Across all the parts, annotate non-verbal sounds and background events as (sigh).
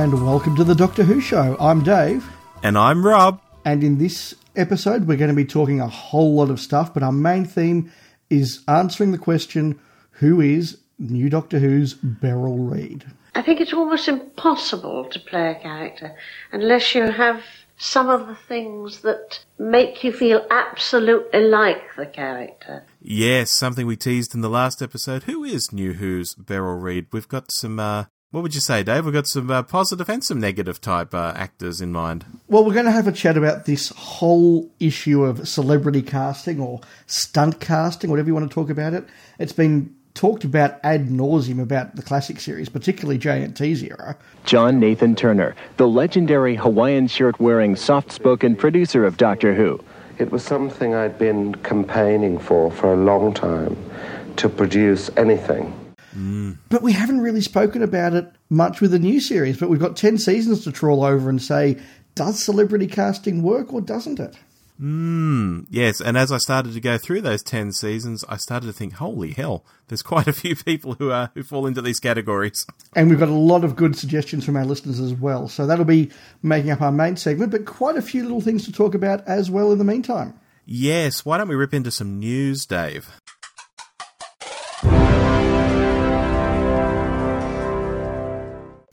Hello and welcome to the Doctor Who Show. I'm Dave, And I'm Rob. and in this episode, we're going to be talking a whole lot of stuff, but our main theme is answering the question who is new Doctor Who's Beryl Reid? I think it's almost impossible to play a character unless you have some of the things that make you feel absolutely like the character. Yes, something we teased in the last episode. Who is New Who's Beryl Reid? We've got some, uh, what would you say, Dave? We've got some uh, positive and some negative type uh, actors in mind. Well, we're going to have a chat about this whole issue of celebrity casting or stunt casting, whatever you want to talk about it. It's been talked about ad nauseum about the classic series, particularly JNT's era. John Nathan Turner, the legendary Hawaiian shirt wearing, soft spoken producer of Doctor Who. It was something I'd been campaigning for for a long time to produce anything. But we haven't really spoken about it much with the new series, but we've got 10 seasons to trawl over and say, does celebrity casting work or doesn't it? Yes, and as I started to go through those 10 seasons, I started to think, holy hell, there's quite a few (laughs) people who, uh, who fall into these categories. And we've got a lot of good suggestions from our listeners as well. So that'll be making up our main segment, but quite a few little things to talk about as well in the meantime. Yes, why don't we rip into some news, Dave?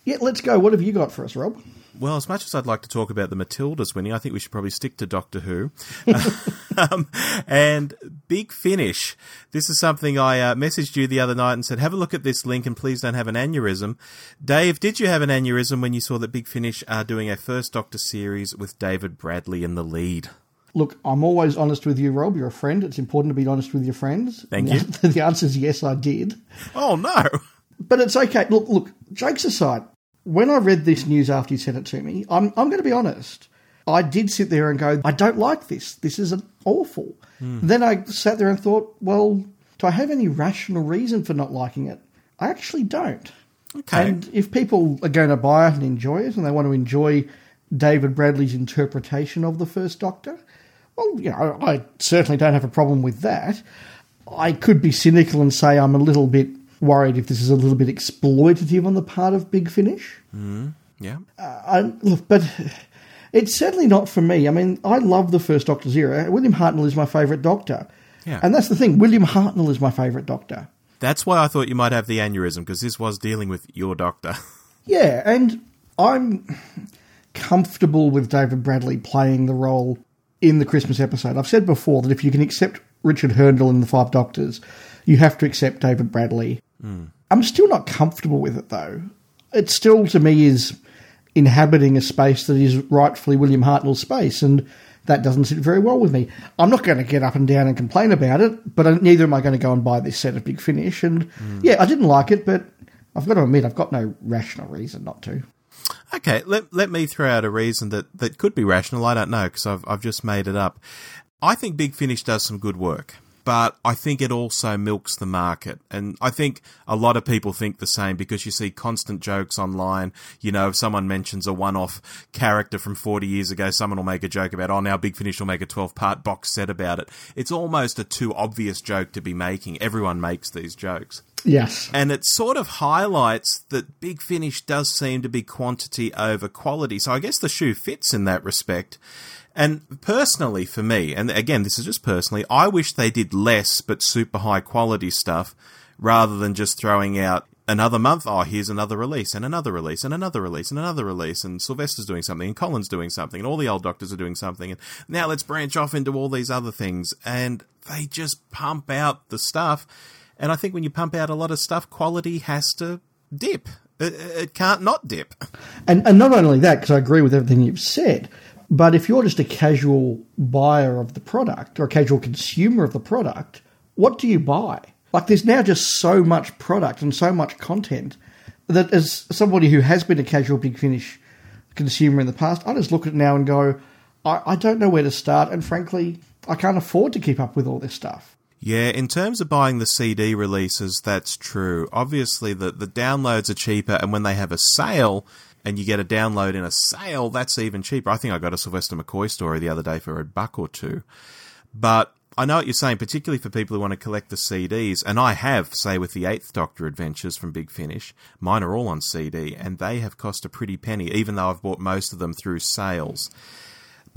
Yeah, let's go. What have you got for us, Rob? Well, as much as I'd like to talk about the Matildas winning, I think we should probably stick to Doctor Who. (laughs) um, and Big Finish. This is something I uh, messaged you the other night and said, have a look at this link and please don't have an aneurysm. Dave, did you have an aneurysm when you saw that Big Finish are doing a first Doctor series with David Bradley in the lead? Look, I'm always honest with you, Rob. You're a friend. It's important to be honest with your friends. Thank And you. The, (laughs) the answer is yes, I did. Oh, no. But it's okay. Look, look, jokes aside, when I read this news after you sent it to me, I'm, I'm going to be honest. I did sit there and go, I don't like this. This is an awful. Hmm. Then I sat there and thought, well, do I have any rational reason for not liking it? I actually don't. Okay. And if people are going to buy it and enjoy it, and they want to enjoy David Bradley's interpretation of the First Doctor, well, you know, I certainly don't have a problem with that. I could be cynical and say I'm a little bit worried if this is a little bit exploitative on the part of Big Finish. Mm-hmm. yeah. Uh, I, look, but it's certainly not for me. I mean, I love the First Doctor's era. William Hartnell is my favourite Doctor. Yeah. And that's the thing. William Hartnell is my favourite Doctor. That's why I thought you might have the aneurysm, because this was dealing with your doctor. (laughs) Yeah, and I'm comfortable with David Bradley playing the role in the Christmas episode. I've said before that if you can accept Richard Hurndall in The Five Doctors, you have to accept David Bradley. I'm still not comfortable with it, though. It still, to me, is inhabiting a space that is rightfully William Hartnell's space, and that doesn't sit very well with me. I'm not going to get up and down and complain about it, but neither am I going to go and buy this set of Big Finish. And yeah, I didn't like it, but I've got to admit, I've got no rational reason not to. Okay, let let me throw out a reason that, that could be rational. I don't know because I've I've just made it up. I think Big Finish does some good work, but I think it also milks the market, and I think a lot of people think the same because you see constant jokes online. You know, if someone mentions a one-off character from forty years ago, someone will make a joke about, oh, now Big Finish will make a twelve-part box set about it. It's almost a too obvious joke to be making. Everyone makes these jokes. Yes. And it sort of highlights that Big Finish does seem to be quantity over quality. So I guess the shoe fits in that respect. And personally, for me, and again, this is just personally, I wish they did less but super high quality stuff rather than just throwing out another month. Oh, here's another release and another release and another release and another release. And Sylvester's doing something and Colin's doing something and all the old doctors are doing something. And now let's branch off into all these other things. And they just pump out the stuff. And I think when you pump out a lot of stuff, quality has to dip. It, it can't not dip. And, and not only that, because I agree with everything you've said, but if you're just a casual buyer of the product or a casual consumer of the product, what do you buy? Like, there's now just so much product and so much content that, as somebody who has been a casual Big Finish consumer in the past, I just look at it now and go, I, I don't know where to start, and frankly, I can't afford to keep up with all this stuff. Yeah, in terms of buying the CD releases, that's true. Obviously, the, the downloads are cheaper, and when they have a sale and you get a download in a sale, that's even cheaper. I think I got a Sylvester McCoy story the other day for a buck or two. But I know what you're saying, particularly for people who want to collect the CDs. And I have, say, with the Eighth Doctor Adventures from Big Finish, mine are all on CD, and they have cost a pretty penny, even though I've bought most of them through sales.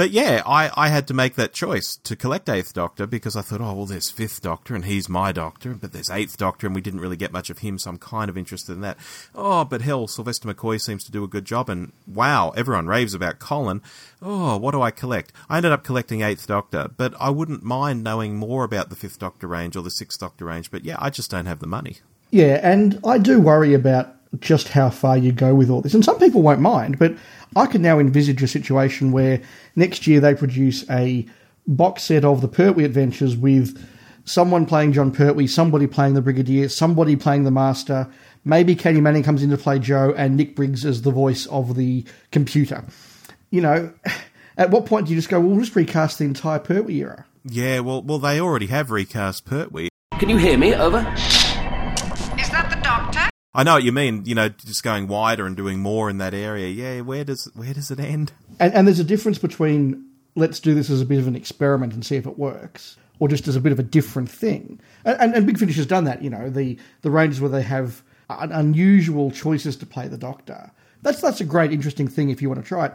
But yeah, I, I had to make that choice to collect Eighth Doctor because I thought, oh, well, there's Fifth Doctor and he's my Doctor, but there's Eighth Doctor and we didn't really get much of him, so I'm kind of interested in that. Oh, but hell, Sylvester McCoy seems to do a good job, and wow, everyone raves about Colin. Oh, what do I collect? I ended up collecting Eighth Doctor, but I wouldn't mind knowing more about the Fifth Doctor range or the Sixth Doctor range, but yeah, I just don't have the money. Yeah, and I do worry about just how far you go with all this. And some people won't mind, but I can now envisage a situation where next year they produce a box set of the Pertwee Adventures with someone playing Jon Pertwee, somebody playing the Brigadier, somebody playing the Master. Maybe Katy Manning comes in to play Jo, and Nick Briggs as the voice of the computer. You know, at what point do you just go, well, we'll just recast the entire Pertwee era? Yeah, well, well, they already have recast Pertwee. Can you hear me? Over. I know what you mean. You know, just going wider and doing more in that area. Yeah, where does where does it end? And, and there's a difference between let's do this as a bit of an experiment and see if it works, or just as a bit of a different thing. And, and, and Big Finish has done that. You know, the the ranges where they have un- unusual choices to play the Doctor. That's that's a great, interesting thing if you want to try it.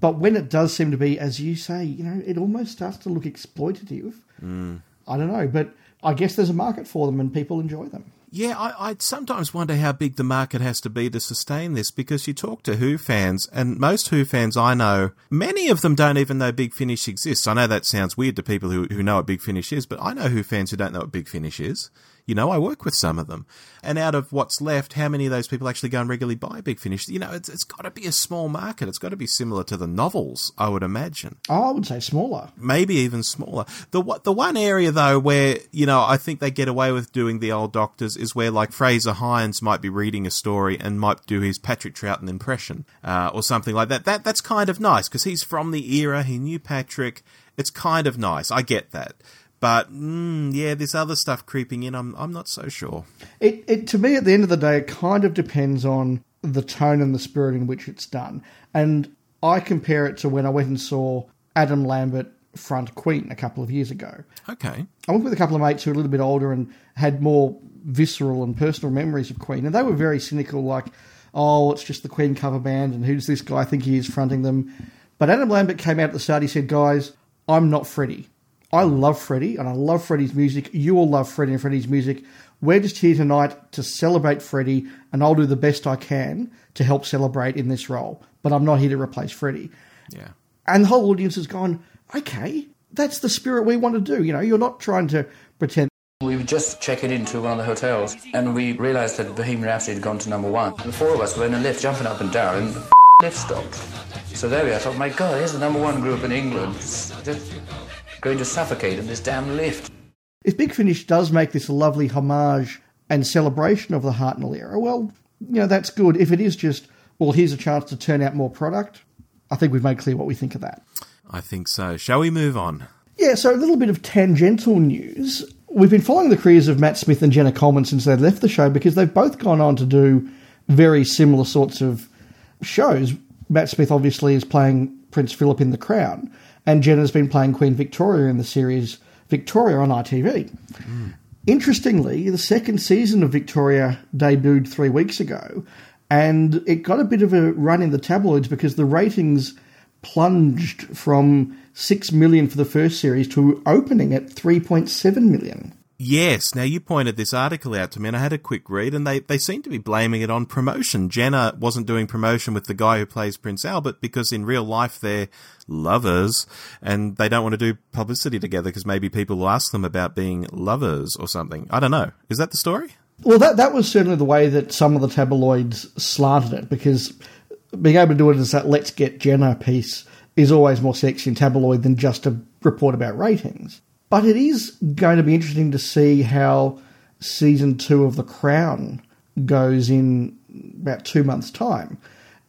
But when it does seem to be, as you say, you know, it almost starts to look exploitative. Mm. I don't know, but I guess there's a market for them and people enjoy them. Yeah, I, I sometimes wonder how big the market has to be to sustain this because you talk to Who fans, and most Who fans I know, many of them don't even know Big Finish exists. I know that sounds weird to people who, who know what Big Finish is, but I know Who fans who don't know what Big Finish is. You know, I work with some of them. And out of what's left, how many of those people actually go and regularly buy Big Finish? You know, it's, it's got to be a small market. It's got to be similar to the novels, I would imagine. Oh, I would say smaller. maybe even smaller. The one- the one area though where you know I think they get away with doing the old doctors is where like Frazer Hines might be reading a story and might do his Patrick Troughton impression uh, or something like that. That that's kind of nice because he's from the era. He knew Patrick. It's kind of nice. I get that. But mm, yeah, this other stuff creeping in, I'm I'm not so sure. It, it to me at the end of the day, it kind of depends on the tone and the spirit in which it's done. And I compare it to when I went and saw Adam Lambert front Queen a couple of years ago. Okay. I went with a couple of mates who were a little bit older and had more visceral and personal memories of Queen, and they were very cynical, like, "Oh, it's just the Queen cover band, and who does this guy think he is fronting them?" But Adam Lambert came out at the start. He said, "Guys, I'm not Freddie. I love Freddie, and I love Freddie's music. You all love Freddie and Freddie's music. We're just here tonight to celebrate Freddie, and I'll do the best I can to help celebrate in this role. But I'm not here to replace Freddie." Yeah. And the whole audience has gone, okay, that's the spirit we want to do. You know, you're not trying to pretend. We were just checking into one of the hotels and we realised that Bohemian Rhapsody had gone to number one. The four of us were in a lift jumping up and down and the lift stopped. So there we are. I thought, my God, here's the number one group in England. Just going to suffocate in this damn lift. If Big Finish does make this a lovely homage and celebration of the Hartnell era, well, you know, that's good. If it is just, well, here's a chance to turn out more product, I think we've made clear what we think of that. I think so. Shall we move on? Yeah, so a little bit of tangential news. We've been following the careers of Matt Smith and Jenna Coleman since they left the show because they've both gone on to do very similar sorts of shows. Matt Smith obviously is playing Prince Philip in The Crown, and Jenna's been playing Queen Victoria in the series Victoria on ITV. Interestingly, the second season of Victoria debuted three weeks ago, and it got a bit of a run in the tabloids because the ratings plunged from 6 million for the first series to opening at 3.7 million. Yes. Now you pointed this article out to me, and I had a quick read, and they they seem to be blaming it on promotion. Jenna wasn't doing promotion with the guy who plays Prince Albert because in real life they're lovers, and they don't want to do publicity together because maybe people will ask them about being lovers or something. I don't know. Is that the story? Well, that that was certainly the way that some of the tabloids slanted it because being able to do it as that "Let's Get Jenna" piece is always more sexy in tabloid than just a report about ratings. But it is going to be interesting to see how season two of The Crown goes in about two months' time,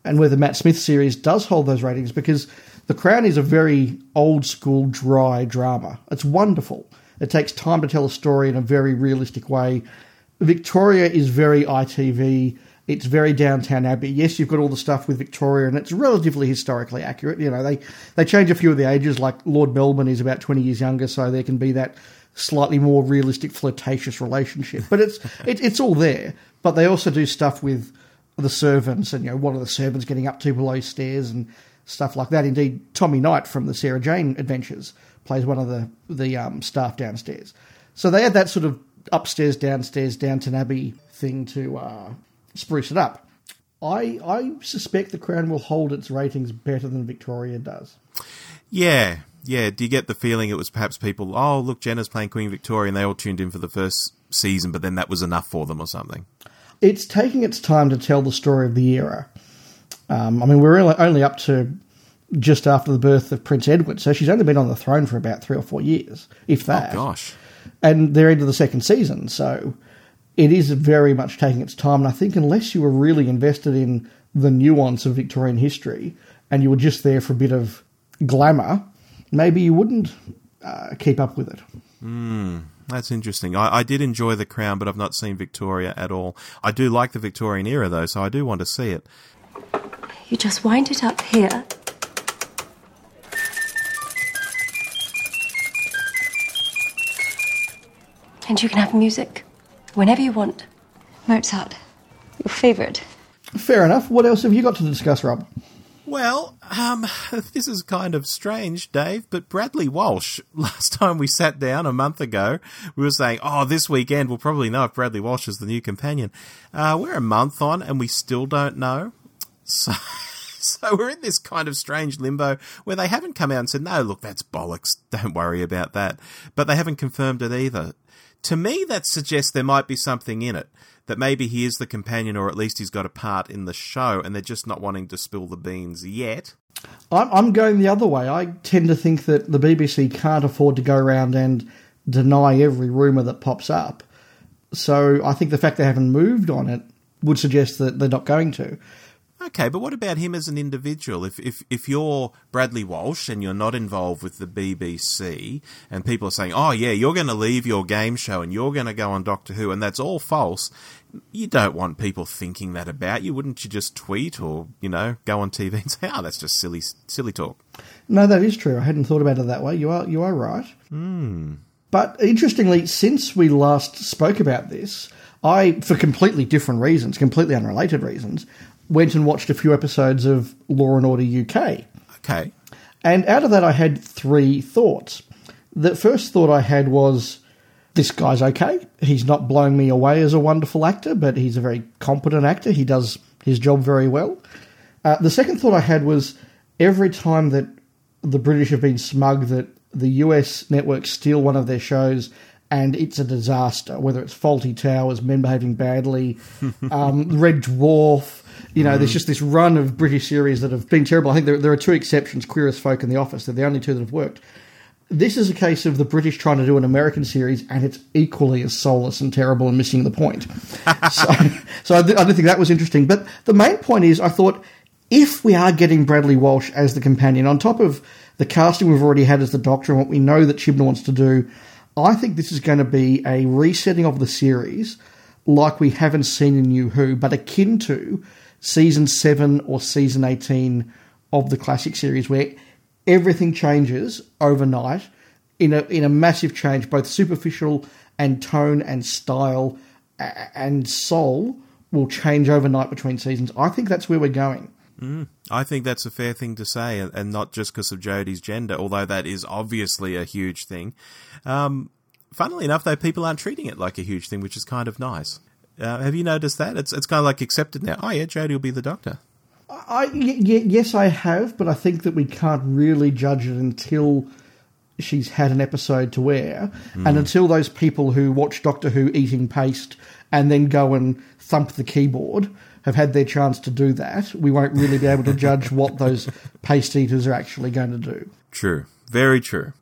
and whether Matt Smith's series does hold those ratings because The Crown is a very old school, dry drama. It's wonderful. It takes time to tell a story in a very realistic way. Victoria is very ITV It's very Downton Abbey. Yes, you've got all the stuff with Victoria, and it's relatively historically accurate. You know, they they change a few of the ages. Like Lord Melbourne is about twenty years younger, so there can be that slightly more realistic flirtatious relationship. But it's (laughs) it, it's all there. But they also do stuff with the servants, and you know, what are the servants getting up to below stairs and stuff like that. Indeed, Tommy Knight from the Sarah Jane Adventures plays one of the the um, staff downstairs. So they had that sort of upstairs, downstairs, Downton Abbey thing to uh, spruce it up. I I suspect the Crown will hold its ratings better than Victoria does. Yeah, yeah. Do you get the feeling it was perhaps people? Oh, look, Jenna's playing Queen Victoria, and they all tuned in for the first season, but then that was enough for them, or something. It's taking its time to tell the story of the era. Um, I mean, we're only- only up to just after the birth of Prince Edward, so she's only been on the throne for about three or four years, if that. Oh gosh. and they're into the second season, so it is very much taking its time. And I think unless you were really invested in the nuance of Victorian history and you were just there for a bit of glamour, maybe you wouldn't uh, keep up with it. That's interesting. I, I did enjoy The Crown, but I've not seen Victoria at all. I do like the Victorian era, though, so I do want to see it. You just wind it up here. And you can have music whenever you want. Mozart, your favourite. Fair enough. What else have you got to discuss, Rob? Well, um, (laughs) this is kind of strange, Dave, but Bradley Walsh, (laughs) last time we sat down a month ago, we were saying, oh, this weekend we'll probably know if Bradley Walsh is the new companion. Uh, we're a month on and we still don't know. (laughs) So, so we're in this kind of strange limbo where they haven't come out and said, no, look, that's bollocks. Don't worry about that. But they haven't confirmed it either. To me, that suggests there might be something in it. That maybe he is the companion, or at least he's got a part in the show, and they're just not wanting to spill the beans yet. I'm, going the other way. I tend to think that the BBC can't afford to go around and deny every rumour that pops up. So I think the fact they haven't moved on it would suggest that they're not going to. Okay, but what about him as an individual? If if if you're Bradley Walsh and you're not involved with the BBC, and people are saying, "Oh yeah, you're going to leave your game show and you're going to go on Doctor Who," and that's all false, you don't want people thinking that about you. Wouldn't you just tweet or you know go on TV and say, "Oh, that's just silly silly talk." No, that is true. I hadn't thought about it that way. You are you are right. Hmm. But interestingly, since we last spoke about this, I, for completely different reasons, completely unrelated reasons, went and watched a few episodes of Law and Order UK. Okay, And out of that, I had three thoughts. The first thought I had was this guy's okay. He's not blowing me away as a wonderful actor, but he's a very competent actor. He does his job very well. Uh, the second thought I had was every time that the British have been smug that the US networks steal one of their shows and it's a disaster, whether it's Fawlty Towers, Men Behaving Badly, (laughs) um, Red Dwarf. You know, there's mm. just this run of British series that have been terrible. I think there, there are two exceptions Queer as Folk and The Office. They're the only two that have worked. This is a case of the British trying to do an American series, and it's equally as soulless and terrible and missing the point. (laughs) so, so I, th- I did think that was interesting. But the main point is, I thought if we are getting Bradley Walsh as the companion, on top of the casting we've already had as the Doctor and what we know that Chibnall wants to do, I think this is going to be a resetting of the series like we haven't seen in New Who, but akin to season 7 or season 18 of the classic series, where everything changes overnight in a, in a massive change, both superficial and tone and style and soul will change overnight between seasons. I think that's where we're going. I think that's a fair thing to say, and- and not just because of Jodie's gender, although that is obviously a huge thing. Um, funnily enough, though, people aren't treating it like a huge thing, which is kind of nice. Uh, have you noticed that? It's it's kind of like accepted now. Oh yeah, Jodie will be the Doctor. I, y- y- yes, I have, but I think that we can't really judge it until she's had an episode to air, and until those people who watch Doctor Who eating paste and then go and thump the keyboard have had their chance to do that, we won't really be able to judge (laughs) what those paste eaters are actually going to do. True, very true.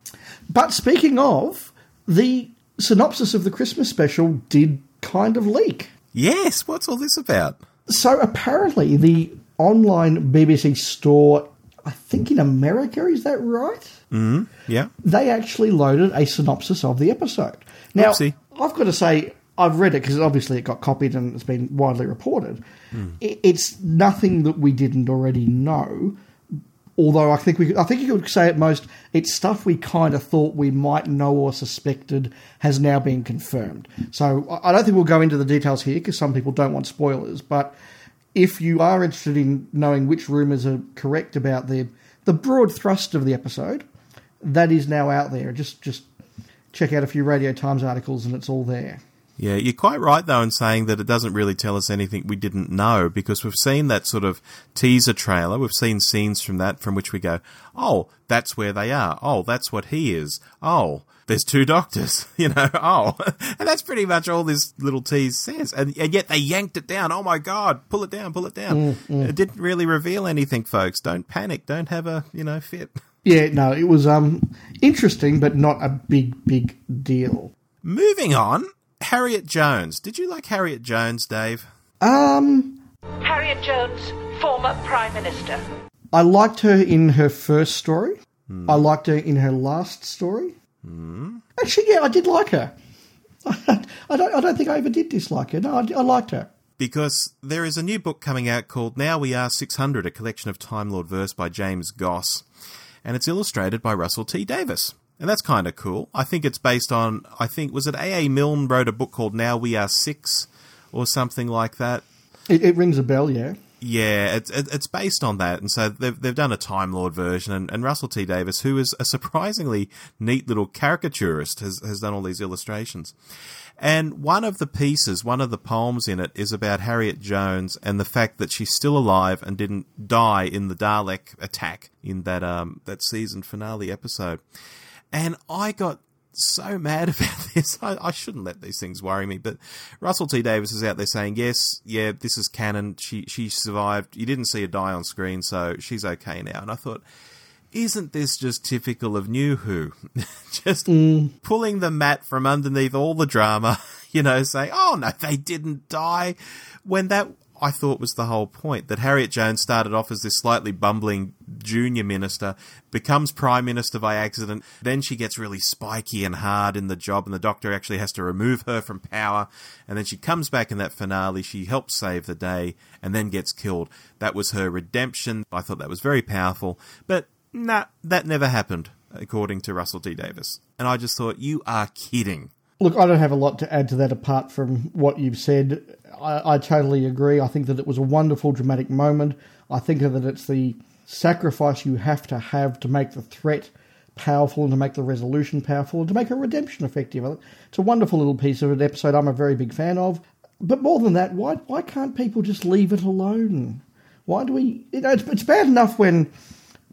But speaking of, the synopsis of the Christmas special did kind of leak. Yes, what's all this about? So apparently, the online BBC store, I think in America, is that right? Mm-hmm, yeah, They actually loaded a synopsis of the episode. Now, Oopsie. I've got to say, I've read it because obviously it got copied and it's been widely reported. Hmm. I- It's nothing that we didn't already know. Although I think we, I think you could say at most, it's stuff we kind of thought we might know or suspected has now been confirmed. So I don't think we'll go into the details here because some people don't want spoilers. But if you are interested in knowing which rumours are correct about the the broad thrust of the episode, that is now out there. Just just check out a few Radio Times articles and it's all there. Yeah, you're quite right though in saying that it doesn't really tell us anything we didn't know because we've seen that sort of teaser trailer. We've seen scenes from that from which we go, "Oh, that's where they are. Oh, that's what he is. Oh, there's two doctors." (laughs) You know, "Oh." (laughs) And that's pretty much all this little tease says. And, and yet they yanked it down. Oh my god, pull it down, pull it down. It didn't really reveal anything, folks. Don't panic. Don't have a, you know, fit. (laughs) Yeah, no, it was um interesting, but not a big big deal. Moving on, Harriet Jones. Did you like Harriet Jones, Dave? Um, Harriet Jones, former Prime Minister. I liked her in her first story. I liked her in her last story. Actually, yeah, I did like her. (laughs) I don't. I don't think I ever did dislike her. No, I, I liked her. because there is a new book coming out called Now We Are 600, a collection of Time Lord verse by James Goss, and it's illustrated by Russell T Davies. And that's kind of cool. I think it's based on, I think, was it A.A. Milne wrote a book called Now We Are Six or something like that? It, it rings a bell. Yeah. Yeah, it's it's based on that, and so they've they've done a Time Lord version, and, and Russell T Davies, who is a surprisingly neat little caricaturist, has has done all these illustrations. And one of the pieces, one of the poems in it, is about Harriet Jones and the fact that she's still alive and didn't die in the Dalek attack in that um that season finale episode. And I got so mad (laughs) about this. I, I shouldn't let these things worry me, but Russell T Davies is out there saying, "Yes, yeah, this is canon. She she survived. You didn't see her die on screen, so she's okay now." And I thought, isn't this just typical of New Who? (laughs) just mm. pulling the mat from underneath all the drama, (laughs) you know, saying, "Oh no, they didn't die," when that I thought was the whole point that Harriet Jones started off as this slightly bumbling junior minister, becomes prime minister by accident, then she gets really spiky and hard in the job, and the doctor actually has to remove her from power, and then she comes back in that finale, she helps save the day, and then gets killed. That was her redemption. I thought that was very powerful, but nah, that never happened, according to Russell T Davies. And I just thought, you are kidding. Look, I don't have a lot to add to that apart from what you've said. I, totally agree. I think that it was a wonderful dramatic moment. I think that it's the sacrifice you have to have to make the threat powerful and to make the resolution powerful and to make a redemption effective. It's a wonderful little piece of an episode I'm a very big fan of. But more than that, why why can't people just leave it alone? Why do we? You know, it's, it's bad enough when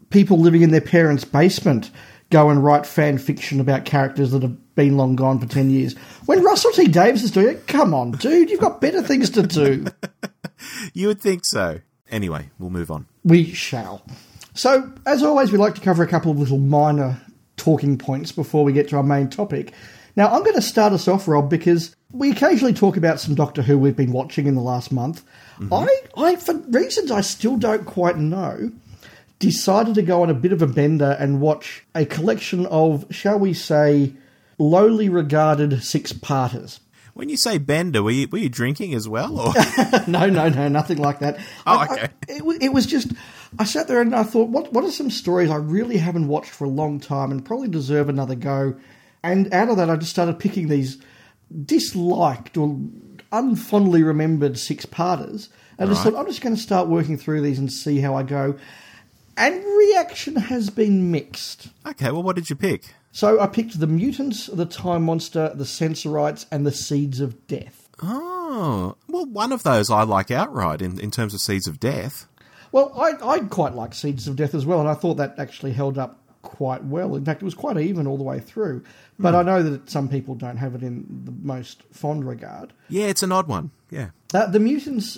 people living in their parents' basement go and write fan fiction about characters that have been long gone for 10 years. When Russell T Davies is doing it, come on, dude, you've got better things to do. (laughs) You would think so. Anyway, we'll move on. We shall. So, as always, we like to cover a couple of little minor talking points before we get to our main topic. Now, I'm going to start us off, Rob, because we occasionally talk about some Doctor Who we've been watching in the last month. Mm-hmm. I, I, for reasons I still don't quite know, decided to go on a bit of a bender and watch a collection of, shall we say, lowly regarded six parters. When you say bender, were you, were you drinking as well? Or? (laughs) no, no, no, nothing like that. Oh, I- I- okay. it, it was just, I sat there and I thought, what, what are some stories I really haven't watched for a long time and probably deserve another go? And out of that, I just started picking these disliked or unfondly remembered six parters. And I just Right. thought, I'm just going to start working through these and see how I go. And reaction has been mixed. okay, well, what did you pick? So I picked the mutants, the time monster, the sensorites, and the seeds of death. Oh, well, one of those I like outright in, in terms of Seeds of Death. Well, I, I quite like Seeds of Death as well, and I thought that actually held up quite well. In fact, it was quite even all the way through. But I know that some people don't have it in the most fond regard. Yeah, it's an odd one. Yeah. Uh, the Mutants,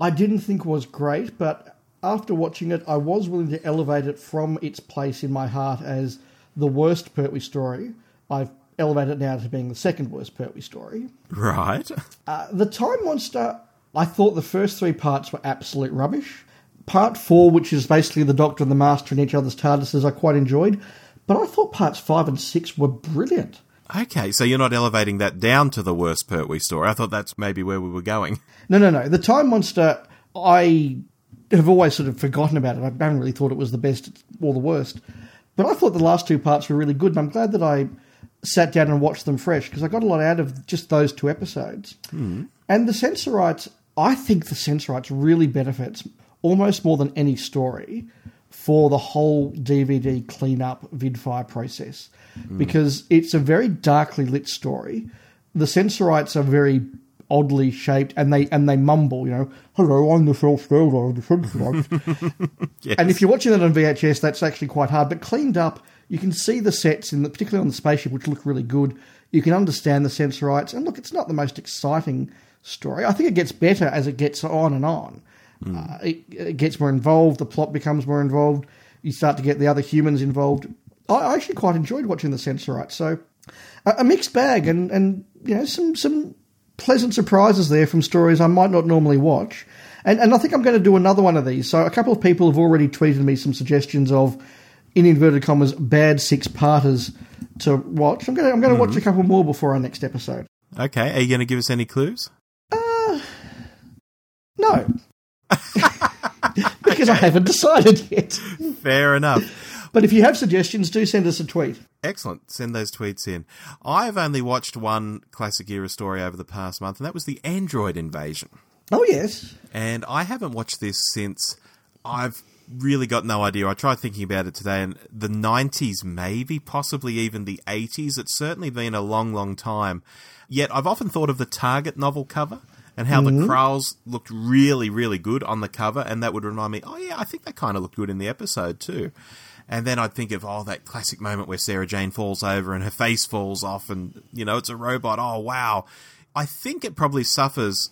I didn't think was great, but after watching it, I was willing to elevate it from its place in my heart as the worst Pertwee story. I've elevated it now to being the second worst Pertwee story. Right. Uh, the Time Monster, I thought the first three parts were absolute rubbish. Part four, which is basically the Doctor and the Master in each other's TARDISes, I quite enjoyed. But I thought parts five and six were brilliant. Okay, so you're not elevating that down to the worst Pertwee story. I thought that's maybe where we were going. No, no, no. The Time Monster, I have always sort of forgotten about it. I haven't really thought it was the best or the worst. But I thought the last two parts were really good, and I'm glad that I sat down and watched them fresh because I got a lot out of just those two episodes. Hmm. And the Sensorites, I think the Sensorites really benefits almost more than any story for the whole DVD cleanup VidFIRE process because it's a very darkly lit story. The Sensorites are very oddly shaped and they and they mumble, you know, hello, I'm the self of the Sensorites. (laughs) And if you're watching that on VHS, that's actually quite hard. But cleaned up, you can see the sets, in the, particularly on the spaceship, which look really good. You can understand the Sensorites. And look, it's not the most exciting story. I think it gets better as it gets on and on. Uh, it, it gets more involved. The plot becomes more involved. You start to get the other humans involved. I, I actually quite enjoyed watching the Sensorites. So a, a mixed bag, and and you know some some pleasant surprises there from stories I might not normally watch. And and I think I'm going to do another one of these. So a couple of people have already tweeted me some suggestions of in inverted commas bad six parters to watch. I'm going to I'm going to watch mm-hmm. a couple more before our next episode. Okay, are you going to give us any clues? Uh, no. (laughs) (laughs) because I haven't decided yet. Fair enough. But if you have suggestions, do send us a tweet. Excellent. Send those tweets in. I've only watched one classic era story over the past month, and that was the Android invasion. Oh, yes. And I haven't watched this since I've really got no idea. I tried thinking about it today, and the 90s, maybe, possibly even the 80s. It's certainly been a long, long time. Yet I've often thought of the Target novel cover and how the mm-hmm. Kraals looked really, really good on the cover, and that would remind me, oh, yeah, I think they kind of looked good in the episode, too. And then I'd think of, oh, that classic moment where Sarah Jane falls over and her face falls off, and, you know, it's a robot. Oh, wow. I think it probably suffers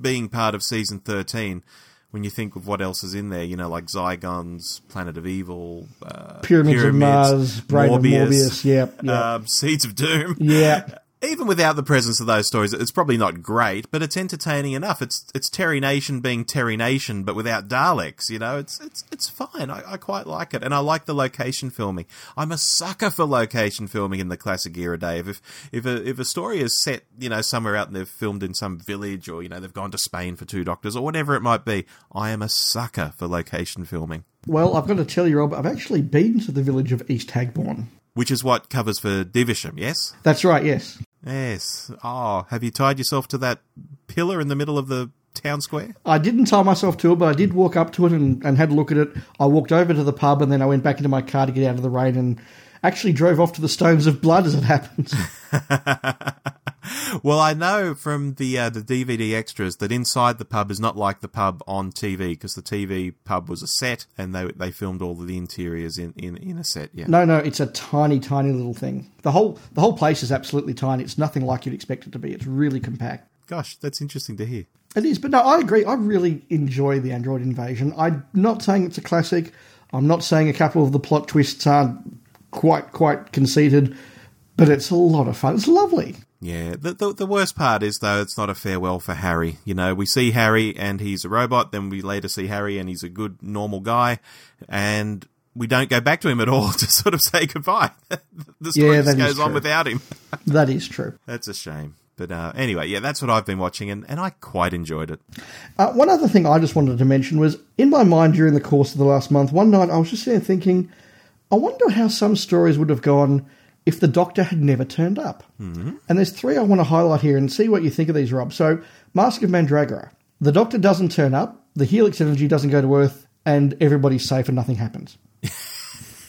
being part of season 13 when you think of what else is in there, you know, like Zygons, Planet of Evil, uh, Pyramids, of Mars, Brain of Morbius. Yep. yep. um, Seeds of Doom. yeah. (laughs) Even without the presence of those stories, it's probably not great, but it's entertaining enough. It's it's Terry Nation being Terry Nation, but without Daleks. You know, it's it's it's fine. I, I quite like it, and I like the location filming. I'm a sucker for location filming in the classic era, Dave. If if a if a story is set, you know, somewhere out and they've filmed in some village, or you know, they've gone to Spain for two doctors, or whatever it might be, I am a sucker for location filming. Well, I've got to tell you, Rob, I've actually been to the village of East Hagbourne. Which is what covers for Devesham, yes? That's right, yes. Yes. Oh, have you tied yourself to that pillar in the middle of the town square? I didn't tie myself to it, but I did walk up to it and, and had a look at it. I walked over to the pub and then I went back into my car to get out of the rain and actually drove off to the Stones of Blood as it happens. (laughs) (laughs) Well, I know from the uh, the DVD extras that inside the pub is not like the pub on TV because the TV pub was a set and they they filmed all of the interiors in, in, in a set. Yeah. no, no, it's a tiny, tiny little thing. The whole the whole place is absolutely tiny. It's nothing like you'd expect it to be. It's really compact. Gosh, that's interesting to hear. It is, but no, I agree. I really enjoy the Android Invasion. I'm not saying it's a classic. I'm not saying a couple of the plot twists aren't quite quite conceited, but it's a lot of fun. It's lovely. Yeah, the, the the worst part is though it's not a farewell for Harry. You know, we see Harry and he's a robot, then we later see Harry and he's a good normal guy, and we don't go back to him at all (laughs) to sort of say goodbye. (laughs) the story Yeah, just goes on without him. (laughs) That is true. That's a shame. But uh, anyway, yeah, that's what I've been watching, and, and I quite enjoyed it. Uh, one other thing I just wanted to mention was in my mind during the course of the last month, one night I was just there thinking, I wonder how some stories would have gone if the Doctor had never turned up. Mm-hmm. And there's three I want to highlight here and see what you think of these, Rob. So, Mask of Mandragora. The Doctor doesn't turn up, the Helix energy doesn't go to Earth, and everybody's safe and nothing happens. (laughs)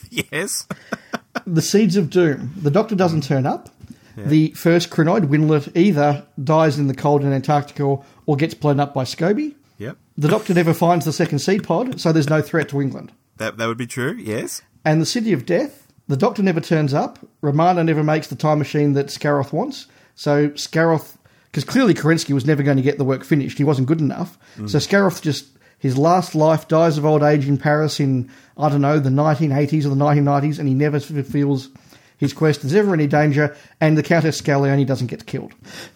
Yes. (laughs) the Seeds of Doom. The Doctor doesn't turn up. The first Krynoid, Winlett, either dies in the cold in Antarctica or, or gets blown up by Scorby. yep. The Doctor never finds the second seed pod, so there's no threat to England. That that would be true. Yes. And the City of Death, the Doctor never turns up. Romana never makes the time machine that Scaroth wants. So Scaroth, because clearly Kerensky was never going to get the work finished. He wasn't good enough. Mm. So Scaroth just, his last life, dies of old age in Paris in, I don't know, the 1980s or the 1990s, and he never fulfills his quest. There's ever any danger, and the Countess Scarlioni doesn't get killed.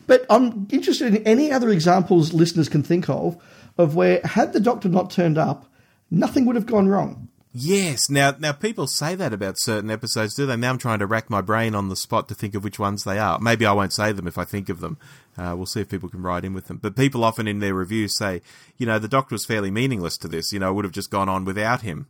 But I'm interested in any other examples listeners can think of, of where, had the Doctor not turned up, nothing would have gone wrong. Yes. Now, now people say that about certain episodes, do they? Now I'm trying to rack my brain on the spot to think of which ones they are. Maybe I won't say them if I think of them. Uh, we'll see if people can write in with them. But people often in their reviews say, you know, the Doctor was fairly meaningless to this. You know, I would have just gone on without him.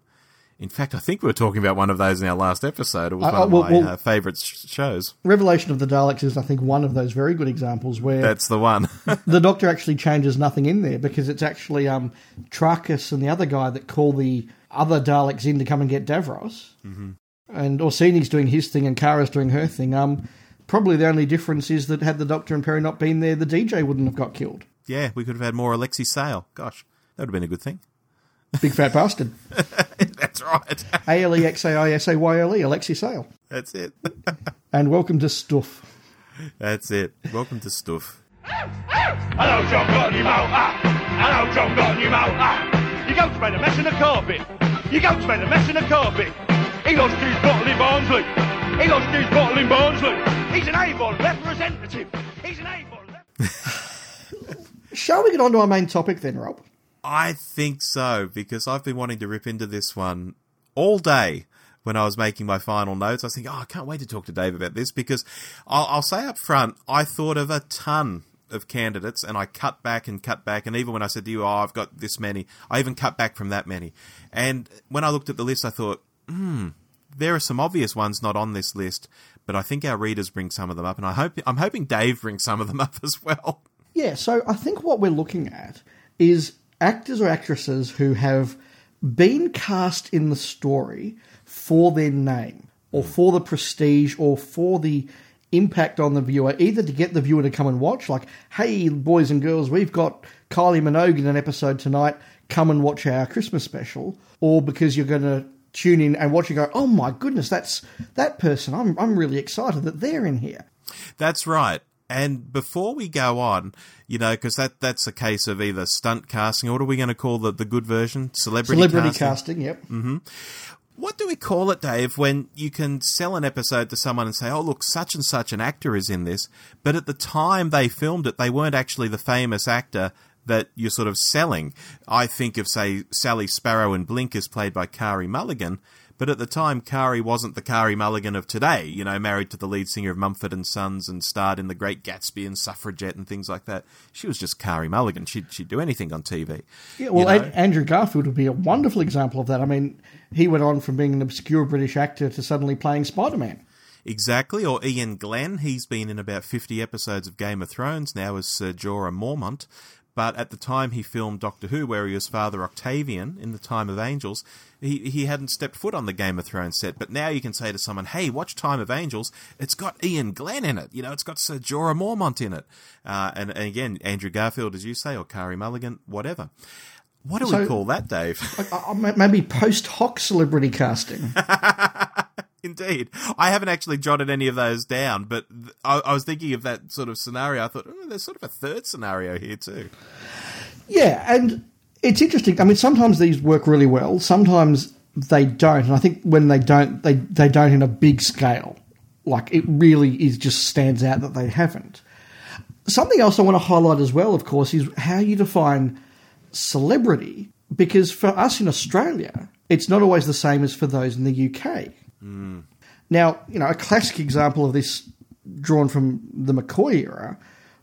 In fact, I think we were talking about one of those in our last episode. It was Uh, one of well- my well- uh, favourite sh- shows. Revelation of the Daleks is, I think, one of those very good examples where That's the one. (laughs) the Doctor actually changes nothing in there because it's actually um, Trachis and the other guy that call the other Daleks in to come and get Davros. Mhm. And Orcini's doing his thing and Kara's doing her thing. Um, probably the only difference is that had the Doctor and Peri not been there, the DJ wouldn't have got killed. yeah, we could have had more Alexei Sayle. Gosh, that would have been a good thing. (laughs) Big fat bastard. (laughs) That's right. (laughs) A L E X A I S A Y L E, Alexei Sayle. That's it. And welcome to Stuff. That's it. Welcome to Stuff. Hello, John, got a new mouth. Ah. Hello, John, got a new mouth. Ah. You go to make a mess in the carpet. You go to make a mess in the carpet. He lost his bottle in Barnsley. He lost his bottle in Barnsley. He's an Avon representative. He's an Avon. (laughs) Shall we get on to our main topic then, Rob? I think so because I've been wanting to rip into this one all day. When I was making my final notes, I was thinking, "Oh, I can't wait to talk to Dave about this." Because I'll, I'll say up front, I thought of a ton of candidates, and I cut back and cut back. And even when I said to you, "Oh, I've got this many," I even cut back from that many. And when I looked at the list, I thought, "Hmm, there are some obvious ones not on this list." But I think our readers bring some of them up, and I hope I'm hoping Dave brings some of them (laughs) up as well. Yeah, so I think what we're looking at is actors or actresses who have been cast in the story for their name or for the prestige or for the impact on the viewer, either to get the viewer to come and watch, like, hey, boys and girls, we've got Kylie Minogue in an episode tonight, come and watch our Christmas special, or because you're going to tune in and watch and go, oh my goodness, that's that person. I'm, I'm really excited that they're in here. That's right. And before we go on, you know, because that, that's a case of either stunt casting, or what are we going to call the, the good version? Celebrity, Celebrity casting. casting, yep. hmm What do we call it, Dave, when you can sell an episode to someone and say, oh, look, such and such an actor is in this, but at the time they filmed it, they weren't actually the famous actor that you're sort of selling? I think of, say, Sally Sparrow in Blink is played by Carey Mulligan, but at the time, Carey wasn't the Carey Mulligan of today, you know, married to the lead singer of Mumford and Sons and starred in The Great Gatsby and Suffragette and things like that. She was just Carey Mulligan. She'd, she'd do anything on TV. Yeah, well, you know? An- Andrew Garfield would be a wonderful example of that. I mean, he went on from being an obscure British actor to suddenly playing Spider Man. Exactly, or Iain Glen. He's been in about 50 episodes of Game of Thrones now as Sir Jorah Mormont. But at the time he filmed Doctor Who, where he was Father Octavian in the Time of Angels, he, he hadn't stepped foot on the Game of Thrones set. But now you can say to someone, hey, watch Time of Angels. It's got Iain Glen in it. You know, it's got Sir Jorah Mormont in it. Uh, and, and again, Andrew Garfield, as you say, or Carey Mulligan, whatever. What do we call that, Dave? Maybe post hoc celebrity casting. (laughs) Indeed. I haven't actually jotted any of those down, but th- I, I was thinking of that sort of scenario. I thought, oh, there's sort of a third scenario here, too. yeah, and it's interesting. I mean, sometimes these work really well, sometimes they don't. And I think when they don't, they, they don't in a big scale. Like, it really is just stands out that they haven't. Something else I want to highlight as well, of course, is how you define celebrity. Because for us in Australia, it's not always the same as for those in the UK. Now, you know, a classic example of this drawn from the McCoy era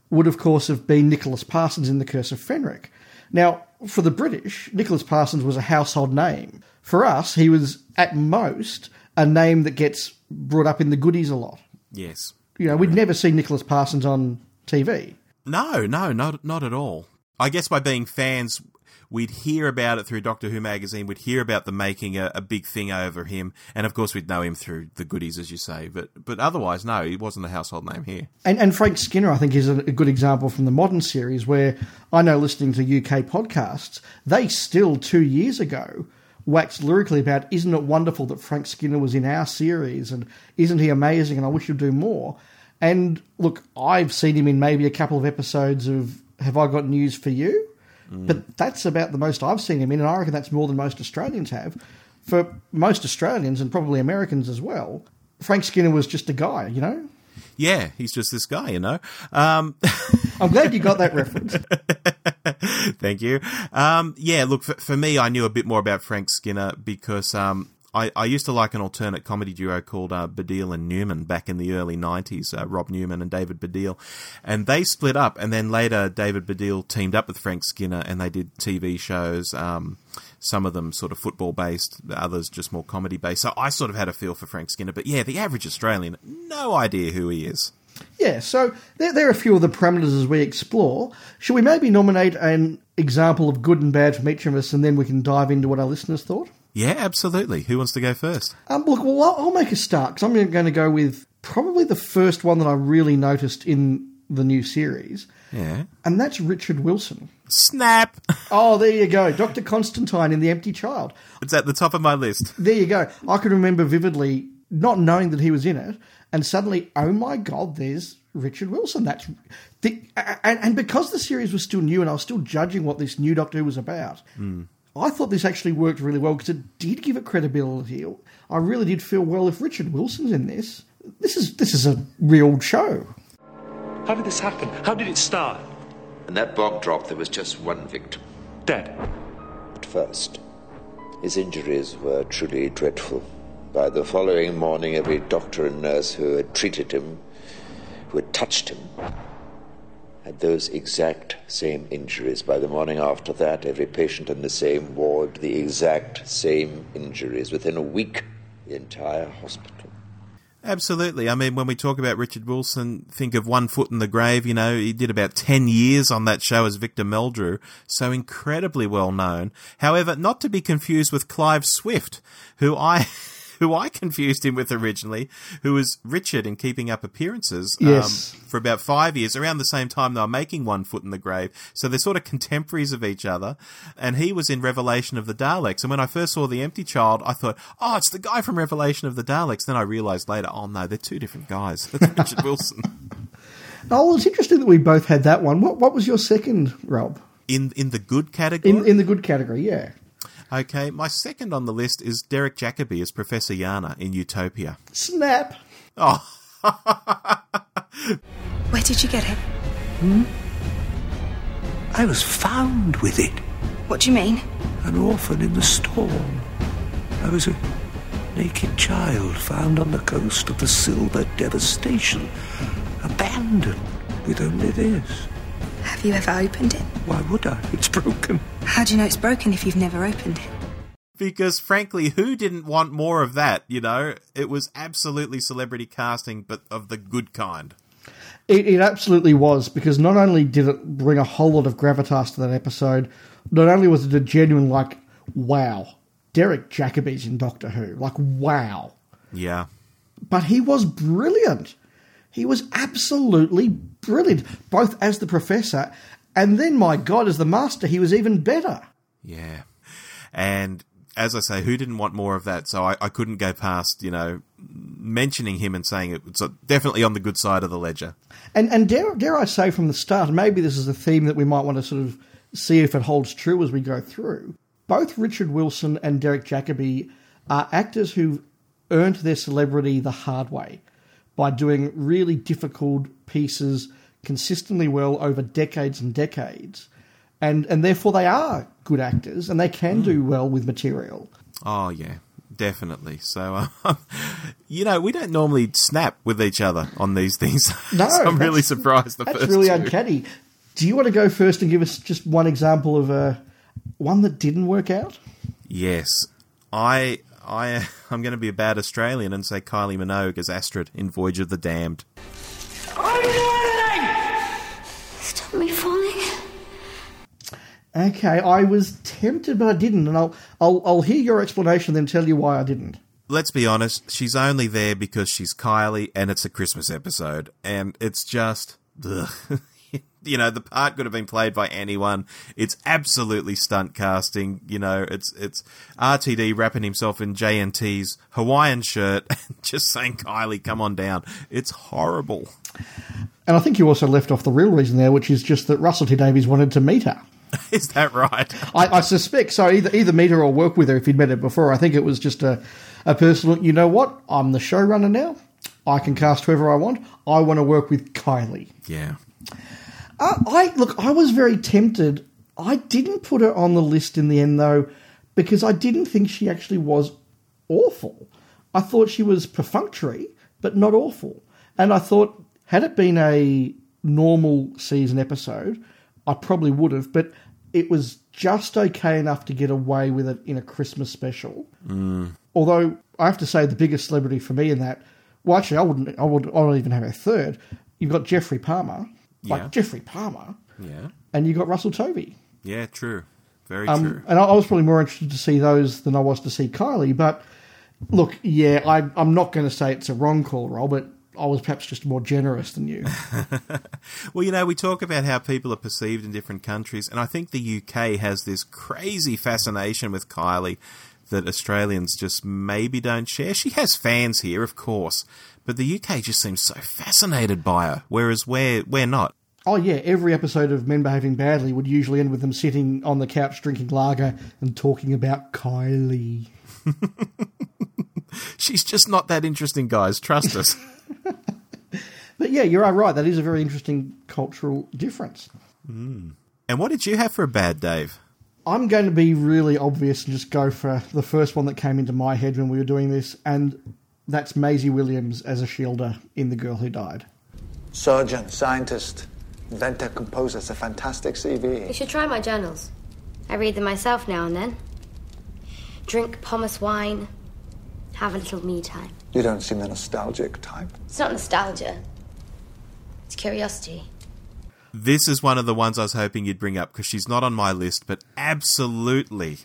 would, of course, have been Nicholas Parsons in The Curse of Fenric. Now, for the British, Nicholas Parsons was a household name. For us, he was, at most, a name that gets brought up in the goodies a lot. Yes. You know, we'd never seen Nicholas Parsons on TV. No, no, not not at all. I guess by being fans, we'd hear about it through Doctor Who magazine. We'd hear about them making a, a big thing over him, and of course, we'd know him through the goodies, as you say. But but otherwise, no, he wasn't a household name here. And, and Frank Skinner, I think, is a, a good example from the modern series where I know listening to UK podcasts, they still, two years ago, waxed lyrically about, isn't it wonderful that Frank Skinner was in our series and isn't he amazing and I wish he'd do more. And look, I've seen him in maybe a couple of episodes of Have I Got News for You? But that's about the most I've seen him in, and I reckon that's more than most Australians have. For most Australians and probably Americans as well, Frank Skinner was just a guy, you know? Yeah, he's just this guy, you know. Um, (laughs) I'm glad you got that reference. (laughs) Thank you. Um, yeah, look, for, for, me, I knew a bit more about Frank Skinner because um, I, I, used to like an alternate comedy duo called uh, Baddiel and Newman back in the early 90s, uh, Rob Newman and David Baddiel. And they split up, and then later David Baddiel teamed up with Frank Skinner and they did TV shows. Um, some of them sort of football based, others just more comedy based. So I sort of had a feel for Frank Skinner. But yeah, the average Australian, no idea who he is. Yeah, so there, there, are a few of the parameters as we explore. Should we maybe nominate an example of good and bad from each of us, and then we can dive into what our listeners thought? Yeah, absolutely. Who wants to go first? Um, look, well, I'll, I'll make a start because I'm going to go with probably the first one that I really noticed in the new series. Yeah. And that's Richard Wilson. Snap! (laughs) Oh, there you go. Dr. Constantine in The Empty Child. It's at the top of my list. There you go. I can remember vividly not knowing that he was in it, and suddenly, oh my God, there's Richard Wilson. That's the, and, and because the series was still new and I was still judging what this new Doctor Who was about, mm. I thought this actually worked really well because it did give it credibility. I really did feel well if Richard Wilson's in this. This is this is a real show. How did this happen? How did it start? In that bog drop, there was just one victim. Dead. At first, his injuries were truly dreadful. By the following morning, every doctor and nurse who had treated him, who had touched him, had those exact same injuries. By the morning after that, every patient in the same ward, the exact same injuries. Within a week, the entire hospital. Absolutely. I mean, when we talk about Richard Wilson, think of One Foot in the Grave. You know, he did about 10 years on that show as Victor Meldrew, so incredibly well known. However, not to be confused with Clive Swift, who I. (laughs) who I confused him with originally, who was Richard in Keeping Up Appearances um, yes. um, for about five years, around the same time they were making One Foot in the Grave. So they're sort of contemporaries of each other. And he was in Revelation of the Daleks. And when I first saw The Empty Child, I thought, oh, it's the guy from Revelation of the Daleks. Then I realised later, oh no, they're two different guys. (laughs) That's Richard Wilson. Oh, it's interesting that we both had that one. What, what was your second, Rob? In in the good category? In, in the good category, yeah. Okay, my second on the list is Derek Jacobi as Professor Yana in Utopia. Snap! Oh. (laughs) Where did you get it? Hmm? I was found with it. What do you mean? An orphan in the storm. I was a naked child found on the coast of the Silver Devastation, abandoned with only this. Have you ever opened it? Why would I? It's broken. How do you know it's broken if you've never opened it? Because frankly, who didn't want more of that? You know, it was absolutely celebrity casting, but of the good kind. It, it absolutely was because not only did it bring a whole lot of gravitas to that episode, not only was it a genuine like, wow, Derek Jacobi's in Doctor Who, like wow, yeah, but he was brilliant. He was absolutely brilliant, both as the professor and then, my God, as the master, he was even better. Yeah. And as I say, who didn't want more of that? So I, I couldn't go past, you know, mentioning him and saying it was definitely on the good side of the ledger. And, and dare, dare I say from the start, maybe this is a theme that we might want to sort of see if it holds true as we go through. Both Richard Wilson and Derek Jacobi are actors who've earned their celebrity the hard way by doing really difficult pieces consistently well over decades and decades. And, and therefore, they are good actors and they can mm. do well with material. Oh, yeah, definitely. So, uh, (laughs) you know, we don't normally snap with each other on these things. (laughs) No, so I'm really surprised. The that's first really two. uncanny. Do you want to go first and give us just one example of uh, one that didn't work out? Yes, I I uh, (laughs) I'm going to be a bad Australian and say Kylie Minogue as Astrid in Voyage of the Damned. I'm falling! Stop me falling. Okay, I was tempted, but I didn't, and I'll I'll I'll hear your explanation, then tell you why I didn't. Let's be honest, she's only there because she's Kylie, and it's a Christmas episode, and it's just. (laughs) you know the part could have been played by anyone. It's absolutely stunt casting. You know, it's it's RTD wrapping himself in JNT's Hawaiian shirt (laughs) and just saying, "Kylie, come on down." It's horrible. And I think you also left off the real reason there, which is just that Russell T Davies wanted to meet her. (laughs) Is that right? I, I, suspect so. Either either meet her or work with her if he'd met her before. I think it was just a a personal. You know what? I'm the showrunner now. I can cast whoever I want. I want to work with Kylie. Yeah. Uh, I look. I was very tempted. I didn't put her on the list in the end though, because I didn't think she actually was awful. I thought she was perfunctory, but not awful. And I thought, had it been a normal season episode, I probably would have. But it was just okay enough to get away with it in a Christmas special. Mm. Although I have to say, the biggest celebrity for me in that, well, actually, I wouldn't. I would. I don't even have a third. You've got Geoffrey Palmer, like Yeah. Geoffrey Palmer, Yeah. and you got Russell Tovey. Yeah, true. Very Um, true. and I, I was probably more interested to see those than I was to see Kylie. But look, yeah, I, I'm not going to say it's a wrong call, but I was perhaps just more generous than you. (laughs) Well, you know, we talk about how people are perceived in different countries, and I think the UK has this crazy fascination with Kylie that Australians just maybe don't share. She has fans here, of course, but the UK just seems so fascinated by her, whereas we're we're not. Oh yeah, every episode of Men Behaving Badly would usually end with them sitting on the couch drinking lager and talking about Kylie. (laughs) She's just not that interesting, guys. Trust us. (laughs) But yeah, you are right. That is a very interesting cultural difference. Hmm. and what did you have for a bad, Dave? I'm going to be really obvious and just go for the first one that came into my head when we were doing this, and that's Maisie Williams as a shielder in The Girl Who Died. Surgeon, scientist, inventor, composer. It's a fantastic CV. You should try my journals. I read them myself now and then. Drink pomace wine. Have a little me time. You don't seem the nostalgic type. It's not nostalgia. It's curiosity. This is one of the ones I was hoping you'd bring up because she's not on my list, but absolutely.